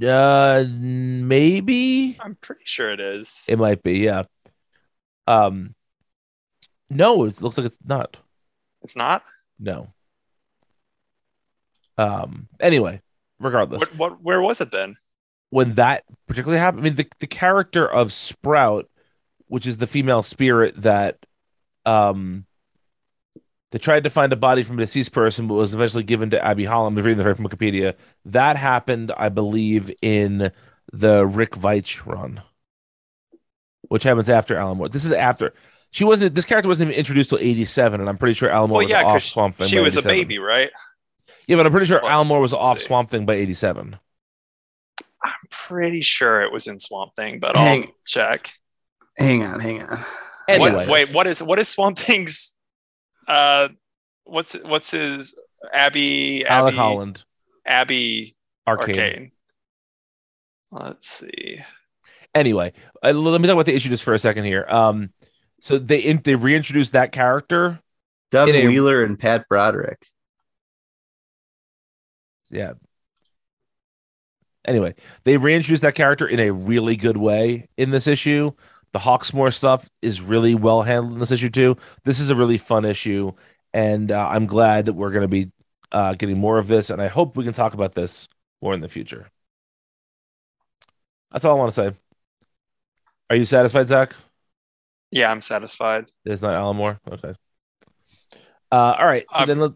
uh, maybe I'm pretty sure it is. it might be. Yeah. Um, no, it looks like it's not. It's not. No. Um. Anyway, regardless, What, what? Where was it then? when that particularly happened, I mean, the the character of Sprout, which is the female spirit that, um, they tried to find a body from a deceased person, but was eventually given to Abby Holland. I'm reading the right from Wikipedia. That happened, I believe, in the Rick Veitch run, which happens after Alan Moore. This is after she wasn't. This character wasn't even introduced till '87, and I'm pretty sure Alan Moore Well, was yeah, off 'cause Swamp Thing. She by was a baby, right? Yeah, but I'm pretty sure Well, Alan Moore was let's off see. Swamp Thing by '87. I'm pretty sure it was in Swamp Thing, but Hang- I'll check. hang on, hang on. Anyway, What, wait, what is what is Swamp Thing's? Uh, what's what's his Abby? Alec Holland, Abby Arcane. Arcane. Let's see. Anyway, uh, let me talk about the issue just for a second here. Um, so they in, they reintroduced that character. Doug a- Wheeler and Pat Broderick. Yeah. Anyway, they reintroduced that character in a really good way in this issue. The Hawksmoor stuff is really well handled in this issue too. This is a really fun issue, and uh, I'm glad that we're going to be uh, getting more of this. And I hope we can talk about this more in the future. That's all I want to say. Are you satisfied, Zach? Yeah, I'm satisfied. It's not Alan Moore. Okay. Uh, all right. So Um, then, let,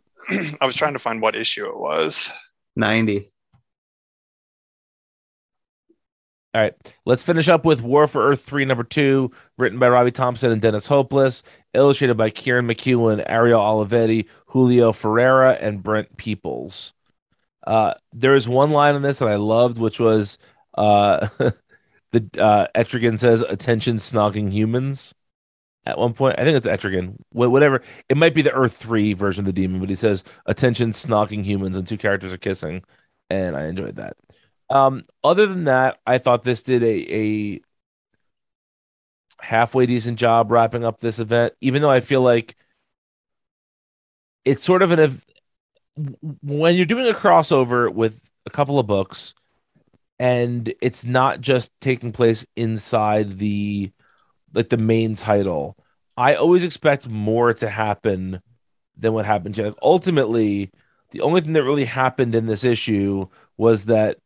I was trying to find what issue it was. 90. All right. Let's finish up with War for Earth three, number two, written by Robbie Thompson and Dennis Hopeless, illustrated by Kieran McKeown, Ariel Olivetti, Julio Ferreira, and Brent Peeples. Uh, there is one line in this that I loved, which was uh, the uh, Etrigan says, "Attention, snogging humans." At one point, I think it's Etrigan. Wh- Whatever, it might be the Earth three version of the demon, but he says, "Attention, snogging humans," and two characters are kissing, and I enjoyed that. Um, other than that, I thought this did a a halfway decent job wrapping up this event, even though I feel like it's sort of an ev- when you're doing a crossover with a couple of books and it's not just taking place inside the like the main title. I always expect more to happen than what happened here. Ultimately, the only thing that really happened in this issue was that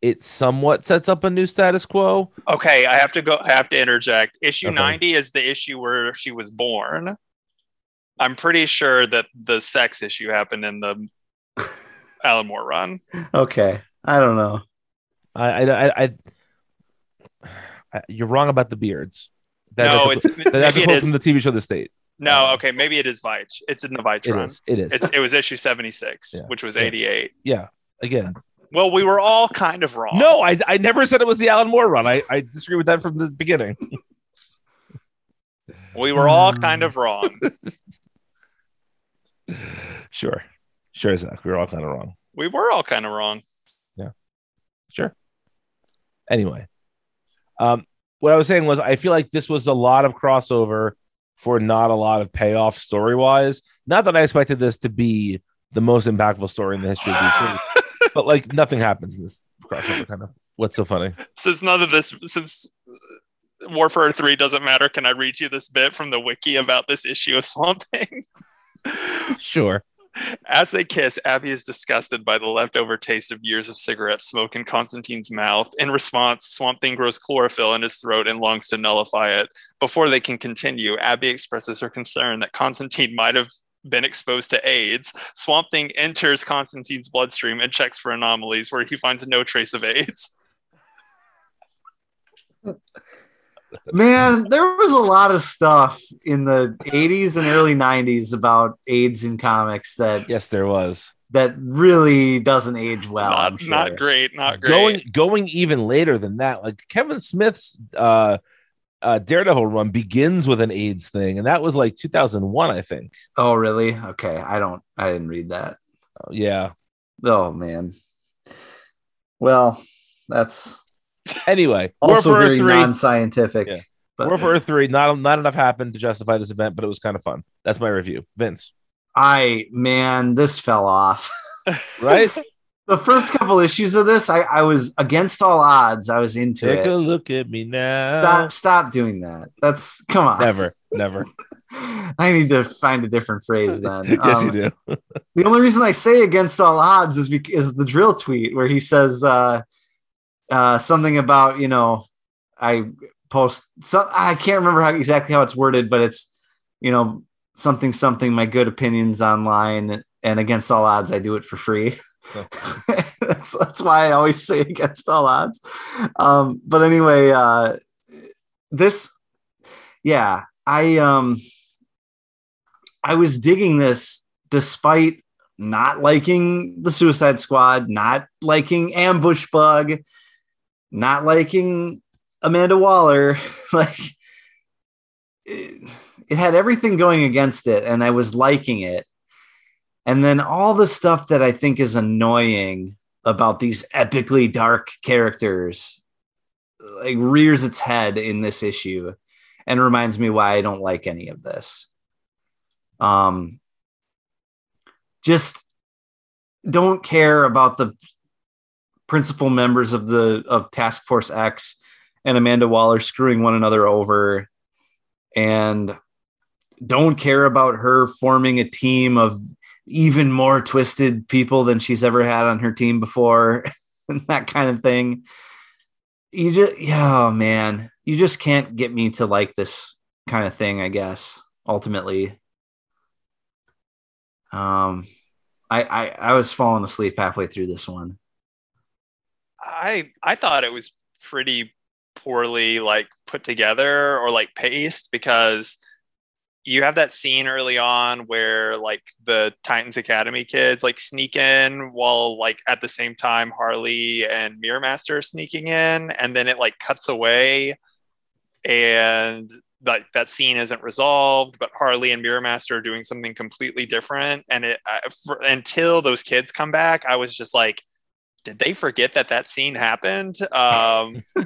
it somewhat sets up a new status quo. Okay, I have to go. I have to interject. Issue Okay. 90 is the issue where she was born. I'm pretty sure that the sex issue happened in the Alan Moore run. Okay. I don't know. I, I, I, I, I you're wrong about the beards. That's no, a, it's that's maybe it from the TV show The State. No, okay, maybe it is Veitch. It's in the Veitch It run. is. It is. It's, it was issue 76, Yeah. which was 88. yeah. Again, Well, we were all kind of wrong. no, I, I never said it was the Alan Moore run. I, I disagree with that from the beginning. We were all kind of wrong. Sure. Sure, Zach. We were all kind of wrong. We were all kind of wrong. Yeah. Sure. Anyway, um, what I was saying was I feel like this was a lot of crossover for not a lot of payoff story wise. Not that I expected this to be the most impactful story in the history of DC, but like nothing happens in this crossover kind of. What's so funny? Since none of this, since Warfare 3 doesn't matter, can I read you this bit from the wiki about this issue of Swamp Thing? Sure. As they kiss, Abby is disgusted by the leftover taste of years of cigarette smoke in Constantine's mouth. In response, Swamp Thing grows chlorophyll in his throat and longs to nullify it. Before they can continue, Abby expresses her concern that Constantine might have been exposed to AIDS. Swamp Thing enters Constantine's bloodstream and checks for anomalies where he finds no trace of AIDS. Man, there was a lot of stuff in the 80s and early 90s about AIDS in comics that Yes, there was. that really doesn't age well. Not, sure. not great, not great. Going going even later than that, like Kevin Smith's uh, uh, Daredevil run begins with an AIDS thing, and that was like 2001, I think. Oh, really? Okay, I don't. I didn't read that. Oh, yeah. Oh man. Well, that's Anyway, also Warfare very non-scientific. Yeah. But Warfare Three. Not not enough happened to justify this event, but it was kind of fun. That's my review. Vince, I man, this fell off. right? the first couple issues of this, I, I was against all odds. I was into Take it. a look at me now. Stop, stop doing that. That's come on. Never, never. I need to find a different phrase then. yes, Um, you do. The only reason I say against all odds is because the dril tweet where he says uh, uh, something about you know I post. So I can't remember how exactly how it's worded, but it's you know something something my good opinions online and against all odds I do it for free. that's that's why I always say against all odds. Um, but anyway, uh, this yeah I um I was digging this despite not liking the Suicide Squad, not liking Ambush Bug, not liking Amanda Waller. like it, it had everything going against it, and I was liking it. And then all the stuff that I think is annoying about these epically dark characters like rears its head in this issue and reminds me why I don't like any of this. Um, just don't care about the principal members of the of Task Force X and Amanda Waller screwing one another over, and don't care about her forming a team of even more twisted people than she's ever had on her team before, and that kind of thing. You just, yeah, oh, man, you just can't get me to like this kind of thing. I guess ultimately, um, I, I I was falling asleep halfway through this one. I I thought it was pretty poorly like put together or like paced because you have that scene early on where like the Titans Academy kids like sneak in while like at the same time Harley and Mirror Master are sneaking in and then it like cuts away and like that scene isn't resolved but Harley and Mirror Master are doing something completely different and it I, for, until those kids come back I was just like did they forget that that scene happened? Um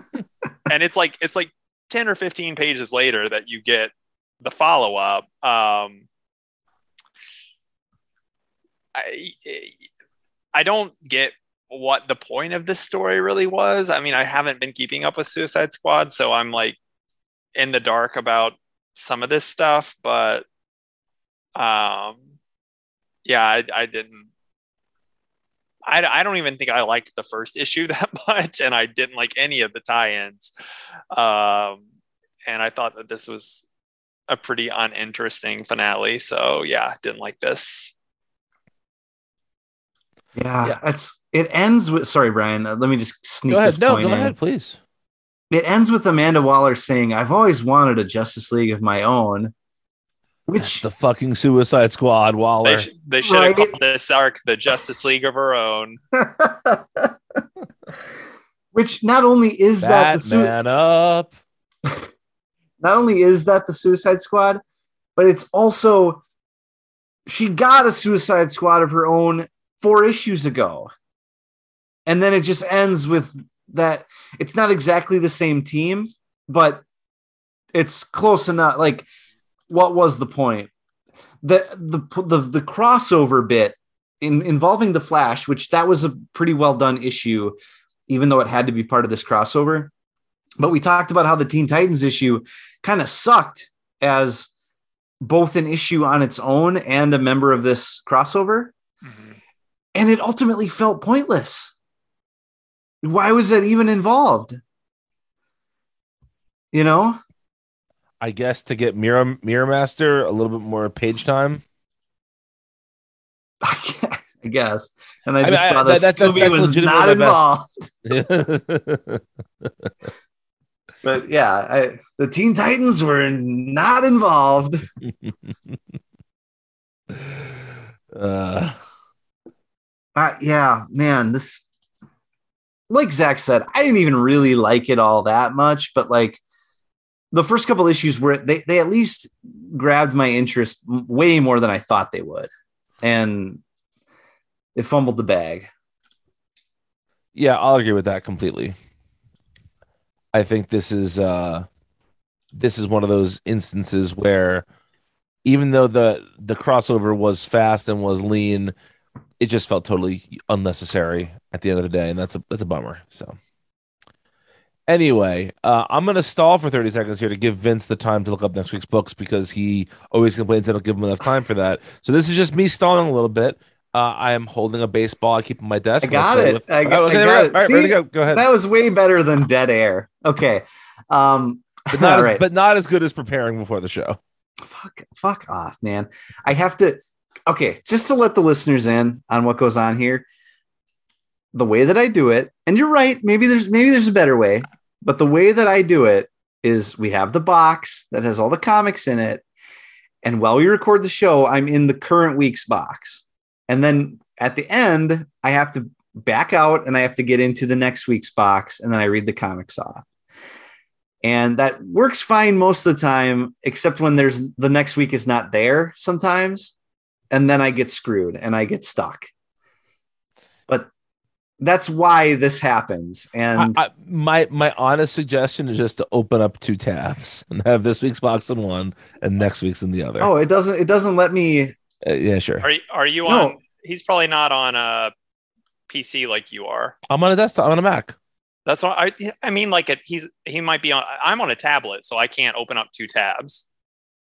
and it's like it's like 10 or 15 pages later that you get the follow up. Um, I I don't get what the point of this story really was. I mean, I haven't been keeping up with Suicide Squad, so I'm like in the dark about some of this stuff, but um, yeah, I, I didn't. I, I don't even think I liked the first issue that much, and I didn't like any of the tie-ins. Um, and I thought that this was a pretty uninteresting finale. So yeah, didn't like this. Yeah, Yeah. it's it ends with. Sorry, Brian. uh, let me just sneak Go ahead. this No, point go in. ahead, please. It ends with Amanda Waller saying, "I've always wanted a Justice League of my own," which The fucking Suicide Squad, Waller. They, sh- they should have Right. called this arc the Justice League of Her Own. which not only is that the su- up. not only is that the Suicide Squad, but it's also she got a Suicide Squad of her own four issues ago. And then it just ends with that it's not exactly the same team, but it's close enough. Like, what was the point? The the the, the crossover bit in, involving the Flash, which that was a pretty well done issue, even though it had to be part of this crossover. But we talked about how the Teen Titans issue kind of sucked as both an issue on its own and a member of this crossover. Mhm. And it ultimately felt pointless. Why was that even involved? You know? I guess to get Mirror Mirror Master a little bit more page time. I guess. And I I mean, just I- thought that- that- Scooby that's was not involved. But yeah, I, the Teen Titans were not involved. uh, Uh, yeah, man, this like Zach said, I didn't even really like it all that much, but like the first couple issues were they they at least grabbed my interest way more than I thought they would, and it fumbled the bag. yeah, I'll agree with that completely. I think this is uh this is one of those instances where even though the the crossover was fast and was lean, it just felt totally unnecessary at the end of the day, and that's a that's a bummer. So anyway, uh, I'm gonna stall for 30 seconds here to give Vince the time to look up next week's books because he always complains I don't give him enough time for that. So this is just me stalling a little bit. Uh, I am holding a baseball. I keep on my desk. I got it. with- I got- Oh, okay, I got good. it. All right, ready to See? go. Go ahead. That was way better than dead air. Okay, um, but not as, but not as good as preparing before the show. fuck, fuck off, man. I have to. Okay, just to let the listeners in on what goes on here. The way that I do it, and you're right. Maybe there's maybe there's a better way, but the way that I do it is we have the box that has all the comics in it, and while we record the show, I'm in the current week's box, and then at the end, I have to back out and I have to get into the next week's box, and then I read the comics off and that works fine most of the time except when there's the next week is not there sometimes and then i get screwed and i get stuck but that's why this happens and I, I, my my honest suggestion is just to open up two tabs and have this week's box in one and next week's in the other. oh it doesn't it doesn't let me Uh, yeah, sure. Are you, are you No. On? He's probably not on a PC like you are. I'm on a desktop. I'm on a Mac. That's what I. I mean, like it, he's he might be on. I'm on a tablet, so I can't open up two tabs.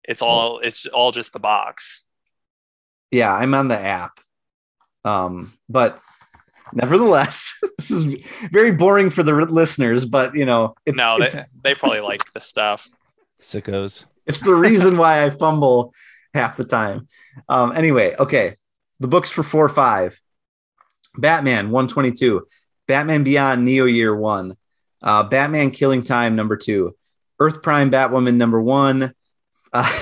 It's all. It's all just the box. yeah i'm on the app um but nevertheless this is very boring for the listeners but you know it's no, it's, they they probably like the stuff. Sickos. it's the reason why I fumble half the time. Um, anyway, okay. The books for four five. Batman 122. Batman Beyond Neo Year one. Uh, Batman Killing Time number two. Earth Prime Batwoman number one. Uh,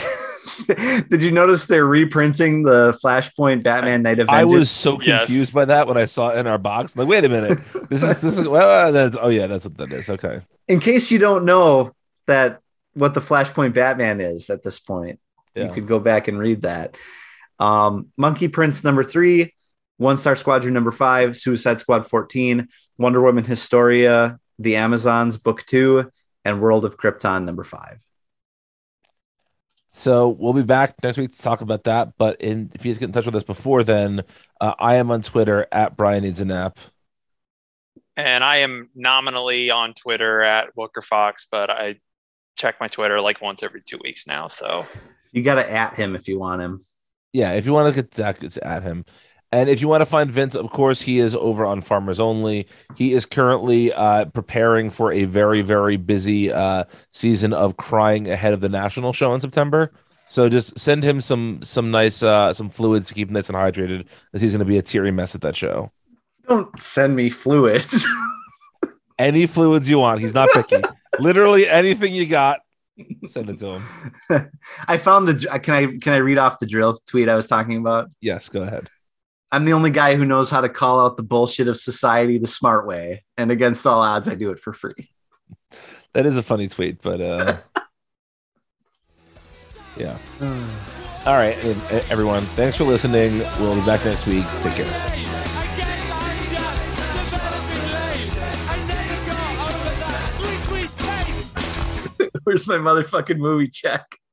did you notice they're reprinting the Flashpoint Batman Night of I was so Yes. confused by that when I saw it in our box. Like, wait a minute. This is this is well, that's, oh yeah, that's what that is. Okay. in case you don't know that what the Flashpoint Batman is at this point, Yeah. you could go back and read that. Um, Monkey Prince number three, One Star Squadron number five, Suicide Squad 14, Wonder Woman Historia, The Amazons book two, and World of Krypton number five. So we'll be back next week to talk about that. But in, if you get in touch with us before then, uh, I am on Twitter at Brian needs a nap. And I am nominally on Twitter at Wooker Fox, but I check my Twitter like once every two weeks now. So You got to at him if you want him. Yeah, if you want to get Zach, it's at him. And if you want to find Vince, of course, he is over on Farmers Only. He is currently uh, preparing for a very, very busy uh, season of crying ahead of the national show in September. So just send him some some nice uh, some fluids to keep him nice and hydrated, as he's going to be a teary mess at that show. Don't send me fluids. Any fluids you want, he's not picky. Literally anything you got, send it to him. I found the. Can I can I read off the dril tweet I was talking about? Yes, go ahead. I'm the only guy who knows how to call out the bullshit of society the smart way, and against all odds, I do it for free. That is a funny tweet, but uh, Yeah. All right, everyone. Thanks for listening. We'll be back next week. Take care. Where's my motherfucking movie check?